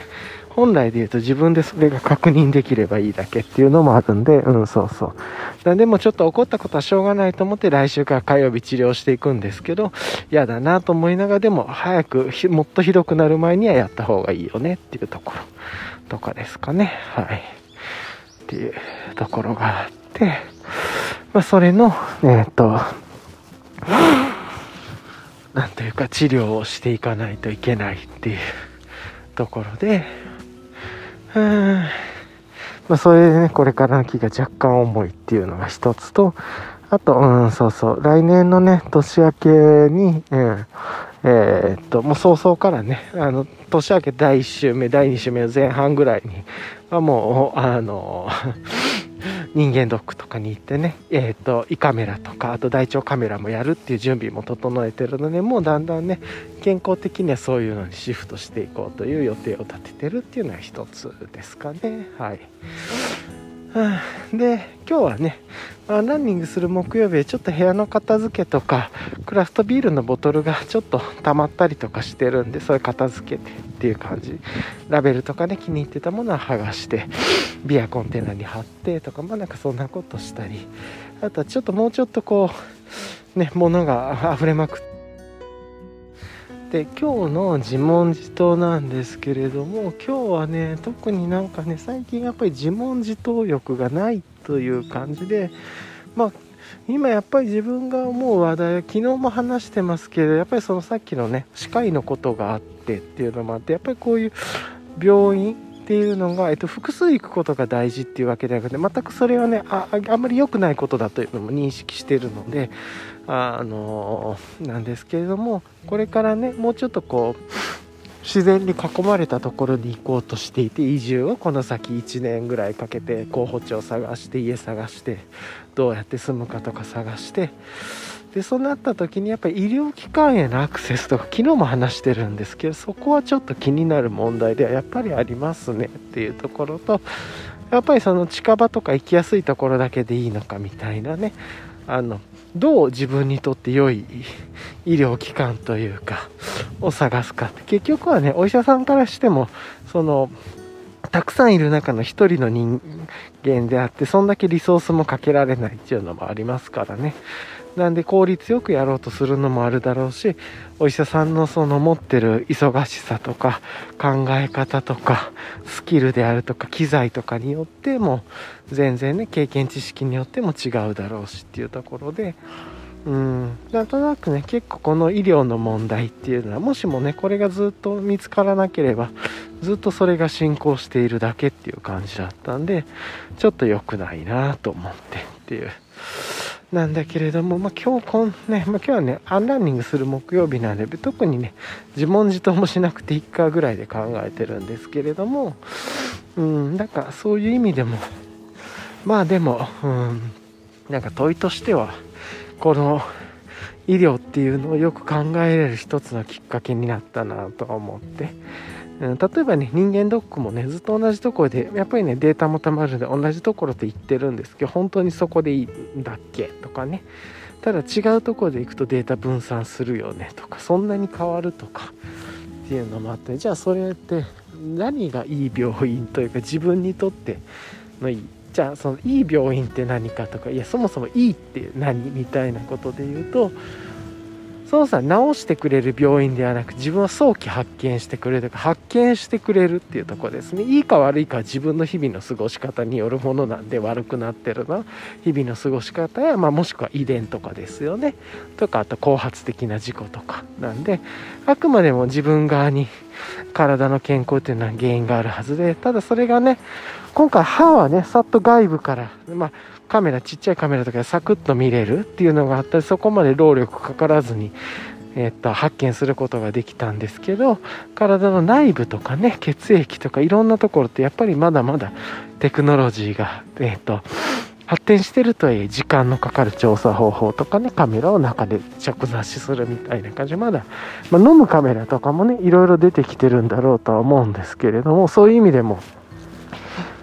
本来で言うと自分でそれが確認できればいいだけっていうのもあるんで、うん、そうそう。でもちょっと怒ったことはしょうがないと思って来週から火曜日治療していくんですけど、嫌だなと思いながらでも早くもっとひどくなる前にはやった方がいいよねっていうところとかですかね。はい。っていうところがあって、まあそれの、えっ、ー、と、なんというか治療をしていかないといけないっていうところで、まあ、それでね、これからの木が若干重いっていうのが一つと、あと、うん、そうそう、来年のね、年明けに、うん、えー、っと、もう早々からね、あの、年明け第1週目、第2週目の前半ぐらいにはもう、あの、人間ドックとかに行ってね、え、ー、と、胃カメラとか、あと大腸カメラもやるっていう準備も整えてるので、もうだんだんね、健康的にはそういうのにシフトしていこうという予定を立ててるっていうのは一つですかね。はい。で、今日はね、ランニングする木曜日でちょっと部屋の片付けとか、クラフトビールのボトルがちょっと溜まったりとかしてるんで、それ片付けてっていう感じ。ラベルとかね、気に入ってたものは剥がして、ビアコンテナに貼ってとか、まあなんかそんなことしたり、あとはちょっともうちょっとこう、ね、物が溢れまくって、で今日の自問自答なんですけれども今日はね特になんかね最近やっぱり自問自答欲がないという感じでまあ今やっぱり自分が思う話題は昨日も話してますけどやっぱりそのさっきのね歯科医のことがあってっていうのもあってやっぱりこういう病院っていうのが、えっと、複数行くことが大事っていうわけではなくて全くそれはねああんまり良くないことだというのも認識してるのであのなんですけれどもこれからねもうちょっとこう自然に囲まれたところに行こうとしていて移住をこの先1年ぐらいかけて候補地を探して家探してどうやって住むかとか探して。でそうなった時にやっぱり医療機関へのアクセスとか昨日も話してるんですけどそこはちょっと気になる問題ではやっぱりありますねっていうところとやっぱりその近場とか行きやすいところだけでいいのかみたいなね。あのどう自分にとって良い医療機関というかを探すかって。結局はねお医者さんからしてもそのたくさんいる中の一人の人間であってそんだけリソースもかけられないっていうのもありますからね。なんで効率よくやろうとするのもあるだろうしお医者さんのその持ってる忙しさとか考え方とかスキルであるとか機材とかによっても全然ね経験知識によっても違うだろうしっていうところでうんなんとなくね結構この医療の問題っていうのはもしもねこれがずっと見つからなければずっとそれが進行しているだけっていう感じだったんでちょっと良くないなと思ってっていう。なんだけれども、まあ、今日こん、ね、まあ、今日はね、アンランニングする木曜日なんで、特にね、自問自答もしなくていいかぐらいで考えてるんですけれども、うん、なんかそういう意味でも、まあでも、うん、なんか問いとしては、この医療っていうのをよく考えれる一つのきっかけになったなと思って、うん、例えばね人間ドックもねずっと同じところでやっぱりねデータもたまるんで同じところで行ってるんですけど本当にそこでいいんだっけ？とかね。ただ違うところで行くとデータ分散するよね？とかそんなに変わるとか。っていうのもあってじゃあそれって何がいい病院というか自分にとってのいい？じゃあそのいい病院って何かとかいやそもそもいいって何？みたいなことで言うとそのさ治してくれる病院ではなく自分を早期発見してくれるとか発見してくれるっていうとこですね。いいか悪いかは自分の日々の過ごし方によるものなんで悪くなってるの日々の過ごし方や、まあ、もしくは遺伝とかですよね。とかあと後発的な事故とかなんであくまでも自分側に体の健康っていうのは原因があるはずでただそれがね今回歯はねさっと外部からまあカメラちっちゃいカメラとかでサクッと見れるっていうのがあったりそこまで労力かからずに、えー、っと発見することができたんですけど体の内部とかね血液とかいろんなところってやっぱりまだまだテクノロジーが、えー、っと発展してるとはいえ時間のかかる調査方法とかねカメラを中で着座しするみたいな感じ。まだ、まあ、飲むカメラとかもねいろいろ出てきてるんだろうとは思うんですけれどもそういう意味でも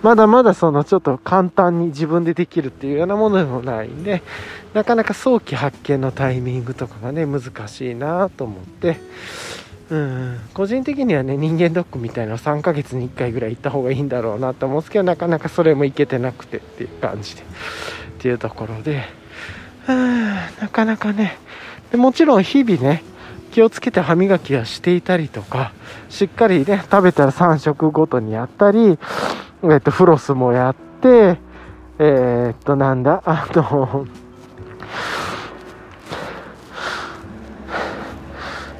まだまだそのちょっと簡単に自分でできるっていうようなものでもないんで、なかなか早期発見のタイミングとかがね、難しいなと思って、うん、個人的にはね、人間ドックみたいな3ヶ月に1回ぐらい行った方がいいんだろうなと思うんですけど、なかなかそれも行けてなくてっていう感じで、っていうところで、うん、なかなかね、でもちろん日々ね、気をつけて歯磨きはしていたりとか、しっかりね、食べたら3食ごとにやったり、えっと、フロスもやって、えー、っと、なんだ、あの、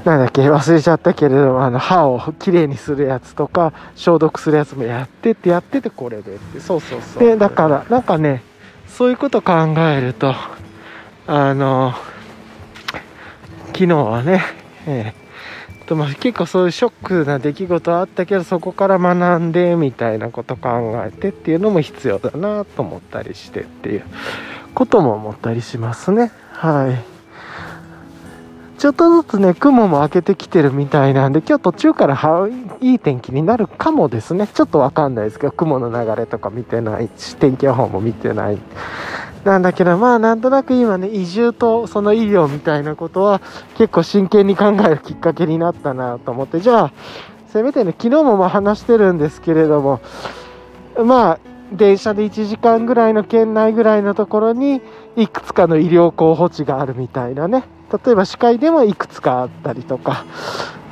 なんだっけ、忘れちゃったけれども、あの、歯をきれいにするやつとか、消毒するやつもやってってやってて、これでって。そうそうそう。で、だから、なんかね、そういうこと考えると、あの、昨日はね、えーとまあ、結構そういうショックな出来事はあったけどそこから学んでみたいなこと考えてっていうのも必要だなと思ったりしてっていうことも思ったりしますね。はい。ちょっとずつね雲も明けてきてるみたいなんで今日途中からいい天気になるかもですね。ちょっとわかんないですけど雲の流れとか見てないし天気予報も見てない。なんだけど、まあなんとなく今ね、移住とその医療みたいなことは結構真剣に考えるきっかけになったなと思って、じゃあ、せめてね、昨日もまあ話してるんですけれども、まあ、電車で1時間ぐらいの圏内ぐらいのところに、いくつかの医療候補地があるみたいなね。例えば歯科医でもいくつかあったりとか、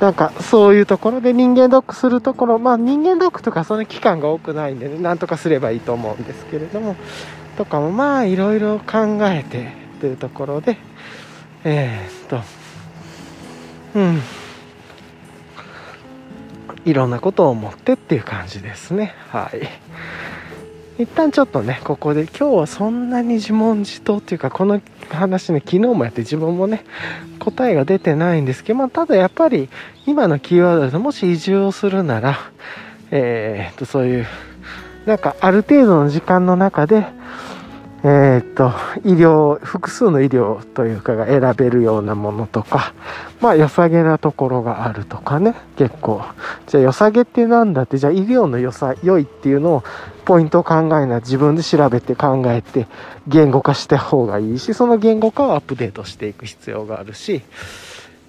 なんかそういうところで人間ドックするところ、まあ人間ドックとかその期間が多くないんでね、なんとかすればいいと思うんですけれども、とかもまあいろいろ考えてというところでえー、っとうん。いろんなことを思ってっていう感じですね。はい。一旦ちょっとねここで今日はそんなに自問自答っていうかこの話ね昨日もやって自分もね答えが出てないんですけど、まあ、ただやっぱり今のキーワードでもし移住をするならえー、っとそういうなんかある程度の時間の中でえー、っと、医療、複数の医療というかが選べるようなものとか、まあ良さげなところがあるとかね、結構。じゃあ良さげってなんだって、じゃあ医療の良さ、良いっていうのをポイントを考えない自分で調べて考えて言語化した方がいいし、その言語化をアップデートしていく必要があるし、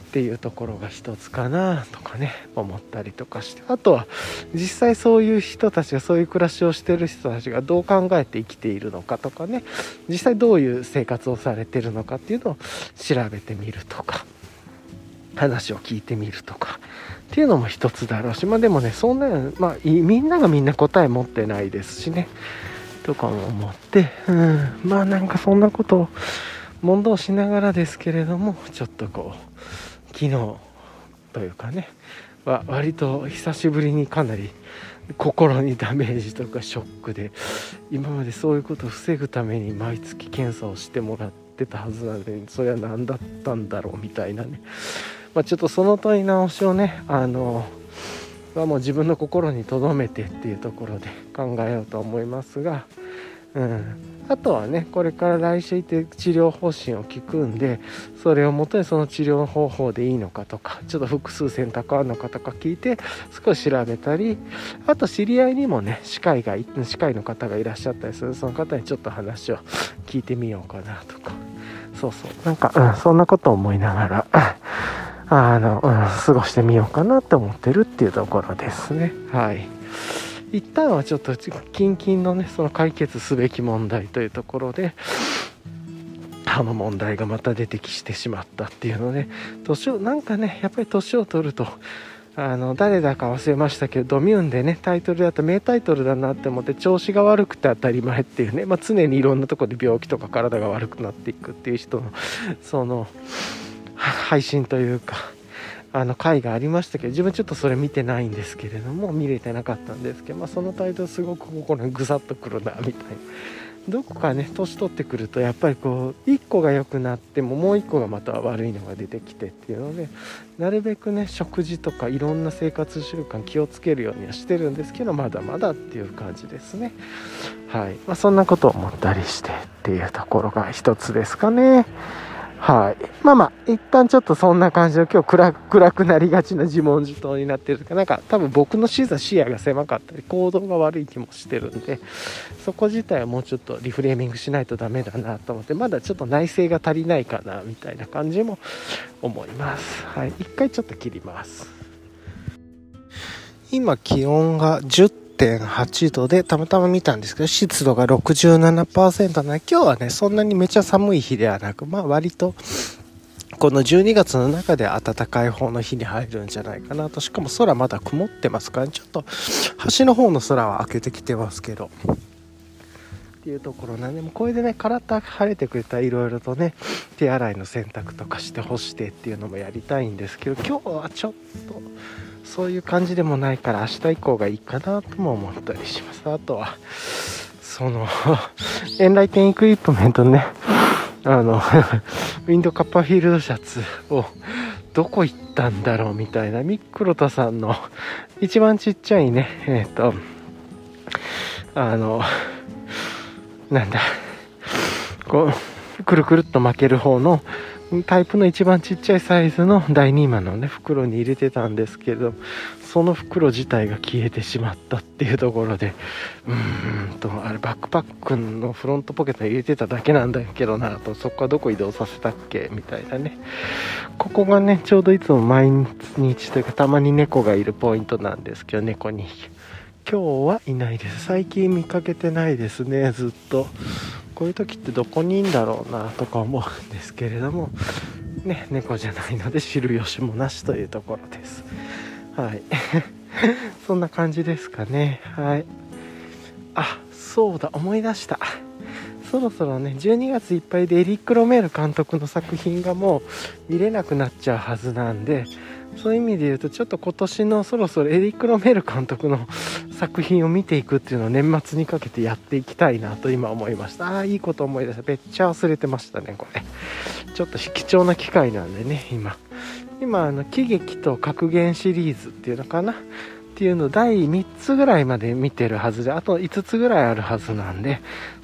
っていうところが一つかなとかね思ったりとかして。あとは実際そういう人たちがそういう暮らしをしてる人たちがどう考えて生きているのかとかね実際どういう生活をされてるのかっていうのを調べてみるとか話を聞いてみるとかっていうのも一つだろうしまあでもねそんなまあみんながみんな答え持ってないですしね。とかも思ってうん。まあなんかそんなことを問答しながらですけれどもちょっとこう昨日というかねは割と久しぶりにかなり心にダメージとかショックで今までそういうことを防ぐために毎月検査をしてもらってたはずなのでそれは何だったんだろうみたいなね、まあ、ちょっとその問い直しをねあのはもう自分の心に留めてっていうところで考えようと思いますが、うん、あとはねこれから来週行って治療方針を聞くんでそれをもとにその治療方法でいいのかとかちょっと複数選択あるのかとか聞いて少し調べたりあと知り合いにもね歯科医が歯科医の方がいらっしゃったりするその方にちょっと話を聞いてみようかなとか。そうそう。なんか、うん、そんなことを思いながらあの、うん、過ごしてみようかなって思ってるっていうところですね。はい。一旦はちょっと近々のねその解決すべき問題というところで歯の問題がまた出てきてしまったっていうので年をなんかねやっぱり年を取るとあの誰だか忘れましたけどドミューンでねタイトルだと名タイトルだなって思って調子が悪くて当たり前っていうね、まあ、常にいろんなとこで病気とか体が悪くなっていくっていう人のその配信というかあの回がありましたけど自分ちょっとそれ見てないんですけれども見れてなかったんですけど、まあ、そのタイトルすごく心にぐさっとくるなみたいな。どこかね年取ってくるとやっぱりこう1個が良くなってももう1個がまた悪いのが出てきてっていうのでなるべくね食事とかいろんな生活習慣気をつけるようにはしてるんですけどまだまだっていう感じですね。はい、まあ、そんなことを思ったりしてっていうところが一つですかね。はい。まあまあ、一旦ちょっとそんな感じの今日暗暗くなりがちな自問自答になってるかなんか多分僕の視野が狭かったり行動が悪い気もしてるんで、そこ自体はもうちょっとリフレーミングしないとダメだなと思って、まだちょっと内省が足りないかなみたいな感じも思います。はい。一回ちょっと切ります。今気温が10 1.8度でたまたま見たんですけど、湿度が67%な今日はね、そんなにめちゃ寒い日ではなく、まあ割と、この12月の中で暖かい方の日に入るんじゃないかなと。しかも空まだ曇ってますから、ね、ちょっと端の方の空は開けてきてますけど。っていうところなんで、もこれでね、体晴れてくれたらいろいろとね、手洗いの洗濯とかして干してっていうのもやりたいんですけど、今日はちょっと、そういう感じでもないから明日以降がいいかなとも思ったりします。あとはそのエンライテンエクイプメントね。あの [laughs] ウィンドカッパーフィールドシャツをどこ行ったんだろうみたいな。ミックロタさんの一番ちっちゃいね。えっ、ー、とあのなんだ。こうくるくるっと巻ける方のタイプの一番ちっちゃいサイズの第2マのね袋に入れてたんですけどその袋自体が消えてしまったっていうところでうーんとあれバックパックのフロントポケットに入れてただけなんだけどなとそこはどこ移動させたっけみたいなね。ここがねちょうどいつも毎日というかたまに猫がいるポイントなんですけど猫2匹今日はいないです。最近見かけてないですね。ずっと。こういう時ってどこにいんだろうなとか思うんですけれども。ね猫じゃないので知る由もなしというところです。はい。[laughs] そんな感じですかね。はい。あそうだ思い出した。そろそろね12月いっぱいでエリック・ロメール監督の作品がもう見れなくなっちゃうはずなんでそういう意味で言うとちょっと今年のそろそろエリック・ロメール監督の作品を見ていくっていうのを年末にかけてやっていきたいなと今思いました。ああいいこと思い出した。めっちゃ忘れてましたねこれ。[laughs] ちょっと貴重な機会なんでね今。今あの喜劇と格言シリーズっていうのかな？っていうの第3つぐらいまで見てるはずであと5つぐらいあるはずなんで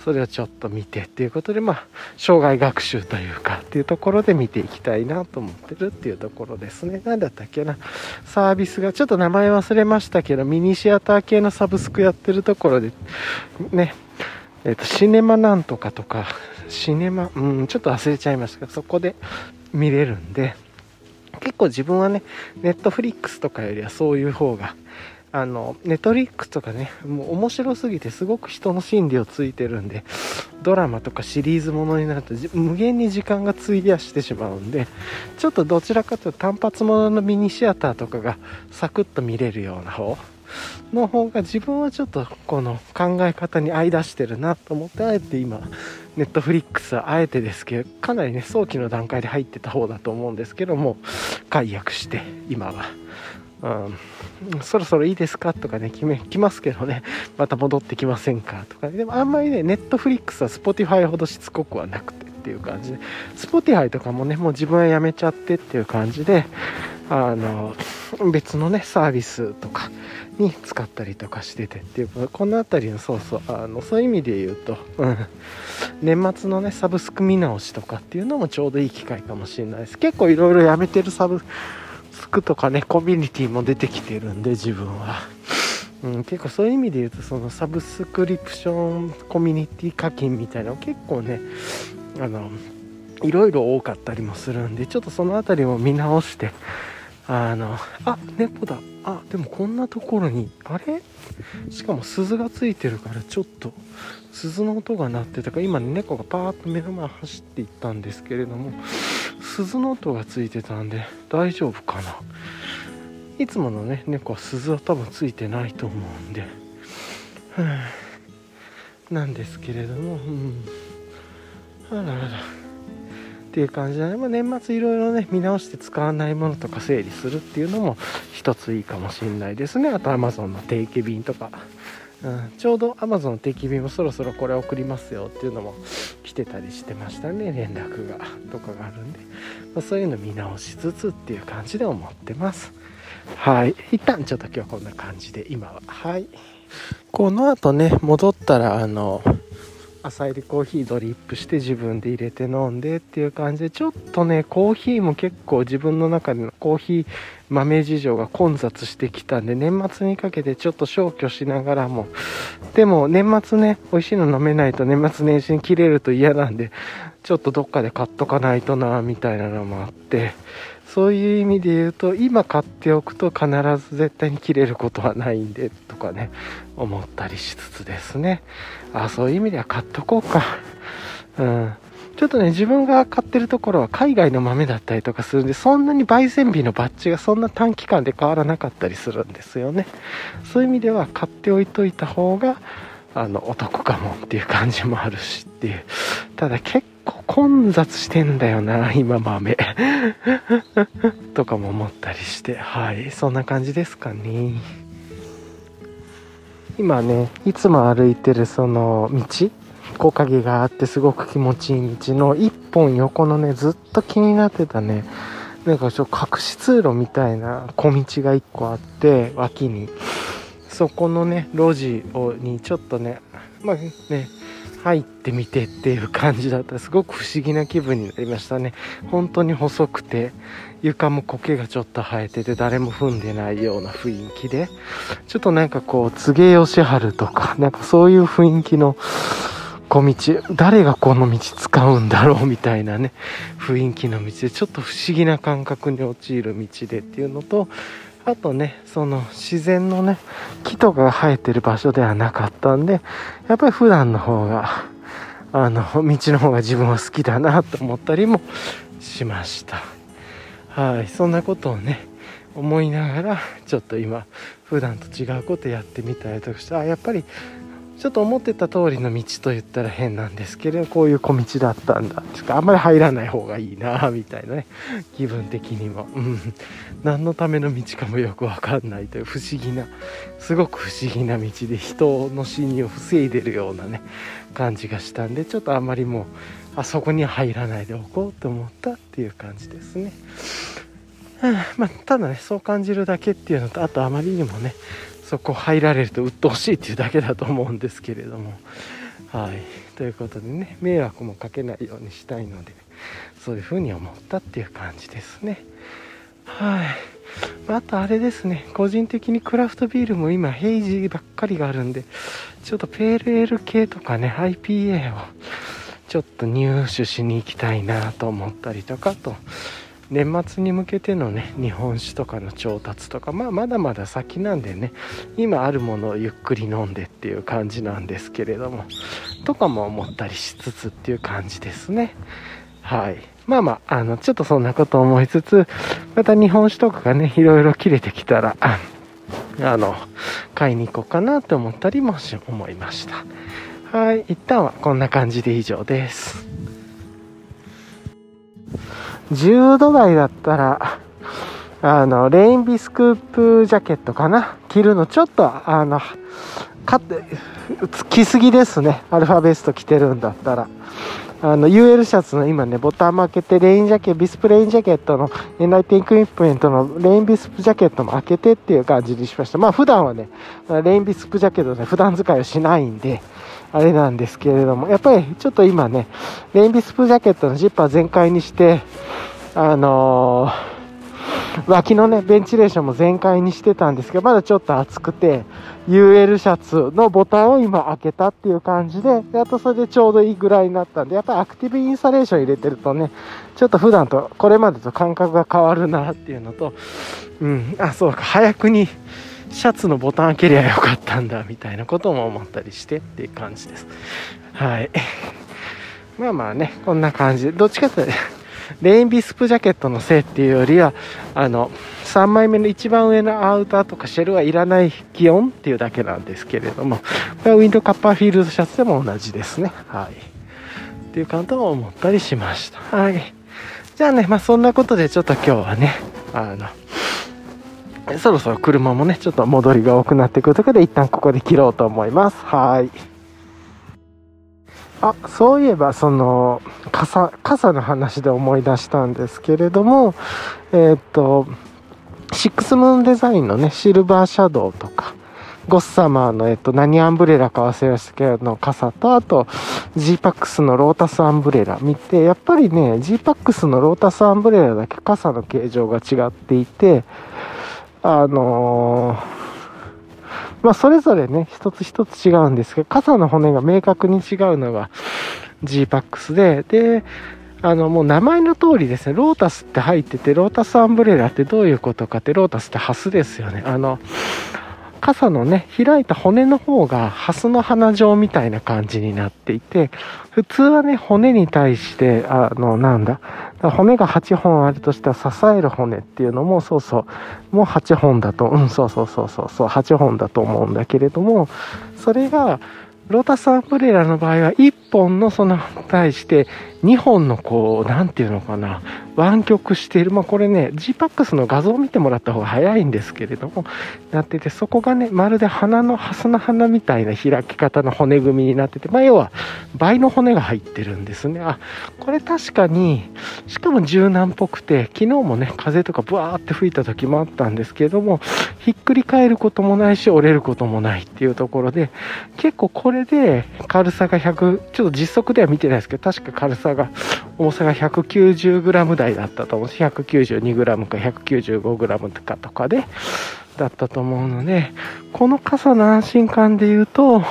それをちょっと見てっていうことでまあ障害学習というかっていうところで見ていきたいなと思ってるっていうところですね。何だったっけな。サービスがちょっと名前忘れましたけどミニシアター系のサブスクやってるところでね。えっ、とシネマなんとかとかシネマうんちょっと忘れちゃいましたけどそこで見れるんで結構自分はねネットフリックスとかよりはそういう方があの、ネトリックとかね、もう面白すぎてすごく人の心理をついてるんで、ドラマとかシリーズものになると無限に時間が費やしてしまうんで、ちょっとどちらかというと単発もののミニシアターとかがサクッと見れるような方の方が自分はちょっとこの考え方に合い出してるなと思ってあえて今ネットフリックスはあえてですけどかなりね早期の段階で入ってた方だと思うんですけども解約して今は。うん、そろそろいいですか？とかね、決め、来ますけどね、[laughs] また戻ってきませんか？とか、ね、でもあんまりね、ネットフリックスは Spotify ほどしつこくはなくてっていう感じで、Spotify とかもね、もう自分はやめちゃってっていう感じで、あの、別のね、サービスとかに使ったりとかしててっていう、この辺りの、そうそう、あの、そういう意味で言うと、うん、年末のね、サブスク見直しとかっていうのもちょうどいい機会かもしれないです。結構いろいろやめてるサブクとかねコミュニティも出てきてるんで自分は、うん、結構そういう意味で言うとそのサブスクリプションコミュニティ課金みたいなの結構ねあのいろいろ多かったりもするんでちょっとその辺りも見直してあのあ猫だ。あでもこんなところにあれ？しかも鈴がついてるからちょっと鈴の音が鳴ってたから今猫がパーッと目の前走っていったんですけれども鈴の音がついてたんで大丈夫かな。いつものね猫は鈴は多分ついてないと思うんで、なんですけれどもうん。あららら。っていう感じで、ね、まあ、年末いろいろね見直して使わないものとか整理するっていうのも一ついいかもしれないですね。あと Amazon の定期便とか。うん、ちょうど Amazon の定期便もそろそろこれ送りますよっていうのも来てたりしてましたね連絡が。[laughs] とかがあるんで、まあ、そういうの見直しつつっていう感じで思ってます。はい。一旦ちょっと今日はこんな感じで今は。はい。この後ね戻ったらあの朝入りコーヒードリップして自分で入れて飲んでっていう感じでちょっとねコーヒーも結構自分の中でのコーヒー豆事情が混雑してきたんで年末にかけてちょっと消去しながらも。でも年末ね美味しいの飲めないと年末年始に切れると嫌なんでちょっとどっかで買っとかないとなみたいなのもあって。そういう意味で言うと今買っておくと必ず絶対に切れることはないんでとかね思ったりしつつですねあそういう意味では買っとこうかうんちょっとね、自分が買ってるところは海外の豆だったりとかするんで、そんなに焙煎日のバッジがそんな短期間で変わらなかったりするんですよね。そういう意味では買っておいといた方が、あの、お得かもっていう感じもあるしっていう。ただ結構混雑してんだよな、今豆。[laughs] とかも思ったりして、はい、そんな感じですかね。今ね、いつも歩いてるその道、木陰があってすごく気持ちいい道の一本横のね、ずっと気になってたね、なんかちょっと隠し通路みたいな小道が一個あって、脇に。そこのね、路地をにちょっとね、まあね、入ってみてっていう感じだった。すごく不思議な気分になりましたね。本当に細くて床も苔がちょっと生えてて誰も踏んでないような雰囲気で。ちょっとなんかこう柘植義治とか [laughs] なんかそういう雰囲気の小道誰がこの道使うんだろうみたいなね雰囲気の道でちょっと不思議な感覚に陥る道でっていうのとあとね、その自然のね、木とかが生えてる場所ではなかったんで、やっぱり普段の方が、あの、[laughs] 道の方が自分は好きだなと思ったりもしました。はい、そんなことをね、思いながら、ちょっと今、普段と違うことやってみたりとかして、あ、やっぱりちょっと思ってた通りの道と言ったら変なんですけれどこういう小道だったんだ。つかあんまり入らない方がいいなみたいなね気分的にも、[laughs] うん、何のための道かもよく分かんないという不思議なすごく不思議な道で人の侵入を防いでるようなね感じがしたんでちょっとあんまりもうあそこに入らないでおこうと思ったっていう感じですね。まあ、ただねそう感じるだけっていうのとあとあまりにもねそこ入られると鬱陶しいっていうだけだと思うんですけれども。はい。ということでね迷惑もかけないようにしたいのでそういうふうに思ったっていう感じですね。はい。あとあれですね。個人的にクラフトビールも今ヘイジーばっかりがあるんでちょっとペールエール系とかね IPA をちょっと入手しに行きたいなと思ったりとかと年末に向けてのね日本酒とかの調達とかまあまだまだ先なんでね今あるものをゆっくり飲んでっていう感じなんですけれどもとかも思ったりしつつっていう感じですね。はい。まあまああのちょっとそんなこと思いつつまた日本酒とかがねいろいろ切れてきたらあの買いに行こうかなと思ったりもし思いました。はい。一旦はこんな感じで以上です。10度台だったら、あの、レインビスクープジャケットかな？着るのちょっと、あの、か着すぎですね。アルファベスト着てるんだったら。あの、UL シャツの今ね、ボタンも開けて、レインジャケット、ビスプレインジャケットのエンライティングインプメントのレインビスプジャケットも開けてっていう感じにしました。まあ普段はね、レインビスプジャケットで普段使いをしないんで、あれなんですけれども、やっぱりちょっと今ね、レインビスプジャケットのジッパー全開にして、あのー、脇のね、ベンチレーションも全開にしてたんですけど、まだちょっと暑くて、UL シャツのボタンを今開けたっていう感じで、であとそれでちょうどいいぐらいになったんで、やっぱりアクティブインサレーション入れてるとね、ちょっと普段と、これまでと感覚が変わるなっていうのと、うん、あ、そうか、早くに、シャツのボタン開けりゃよかったんだみたいなことも思ったりしてっていう感じです。はい。[laughs] まあまあねこんな感じ。でどっちかというとレインビスプジャケットのせいっていうよりはあの3枚目の一番上のアウターとかシェルはいらない気温っていうだけなんですけれどもこれはウィンドカッパーフィールドシャツでも同じですね。はい。っていう感じも思ったりしました。はい。じゃあねまあそんなことでちょっと今日はねあのそろそろ車もね、ちょっと戻りが多くなってくるとことで、一旦ここで切ろうと思います。はい。あ、そういえば、その、傘、傘の話で思い出したんですけれども、えー、っと、シックスムーンデザインのね、シルバーシャドウとか、ゴッサマーの、えっと、何アンブレラか忘れましたけど、傘と、あと、G-PAX のロータスアンブレラ見て、やっぱりね、G-PAX のロータスアンブレラだけ傘の形状が違っていて、あの、まあ、それぞれね、一つ一つ違うんですけど、傘の骨が明確に違うのが G-PAX で、で、あの、もう名前の通りですね、ロータスって入ってて、ロータスアンブレラってどういうことかって、ロータスってハスですよね。あの、傘のね、開いた骨の方がハスの花状みたいな感じになっていて、普通はね、骨に対して、あの、なんだ、骨が8本あるとしたら支える骨っていうのも、そうそう、もう8本だと、うん、そうそうそうそう、そう。8本だと思うんだけれども、それが、ロータスアンブレラの場合は1本のその対して2本のこう、なんていうのかな、湾曲している。まあこれね、G-PAX の画像を見てもらった方が早いんですけれども、なってて、そこがね、まるで花の、ハスの花みたいな開き方の骨組みになってて、まあ要は倍の骨が入ってるんですね。あ、これ確かに、しかも柔軟っぽくて、昨日もね、風とかブワーって吹いた時もあったんですけれども、ひっくり返ることもないし、折れることもないっていうところで、結構これで軽さが100、ちょっと実測では見てないですけど、確か軽さが、重さが 190g 台だったと思うし、192g か 195g とかとかで、だったと思うので、この傘の安心感で言うと、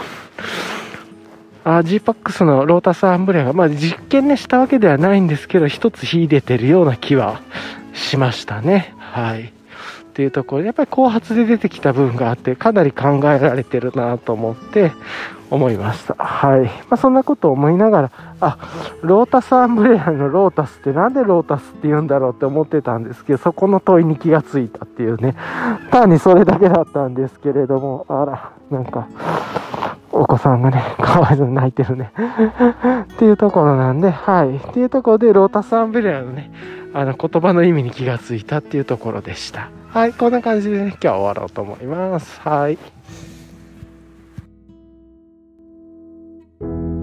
あ G-PAX のロータスアンブレアが、まあ実験ね、したわけではないんですけど、一つ秀でてるような気はしましたね。はい。っていうところ、やっぱり後発で出てきた部分があって、かなり考えられてるなと思って思いました。はい。まあ、そんなことを思いながら、あ、ロータスアンブレラのロータスってなんでロータスって言うんだろうって思ってたんですけど、そこの問いに気がついたっていうね、単にそれだけだったんですけれども、あら、なんか、お子さんがね、かわいそうに泣いてるねっていうところなんで、はい。っていうところで、ロータスアンベレアのね、あの言葉の意味に気がついたっていうところでした。はい、こんな感じでね、今日は終わろうと思います。はい。thank you.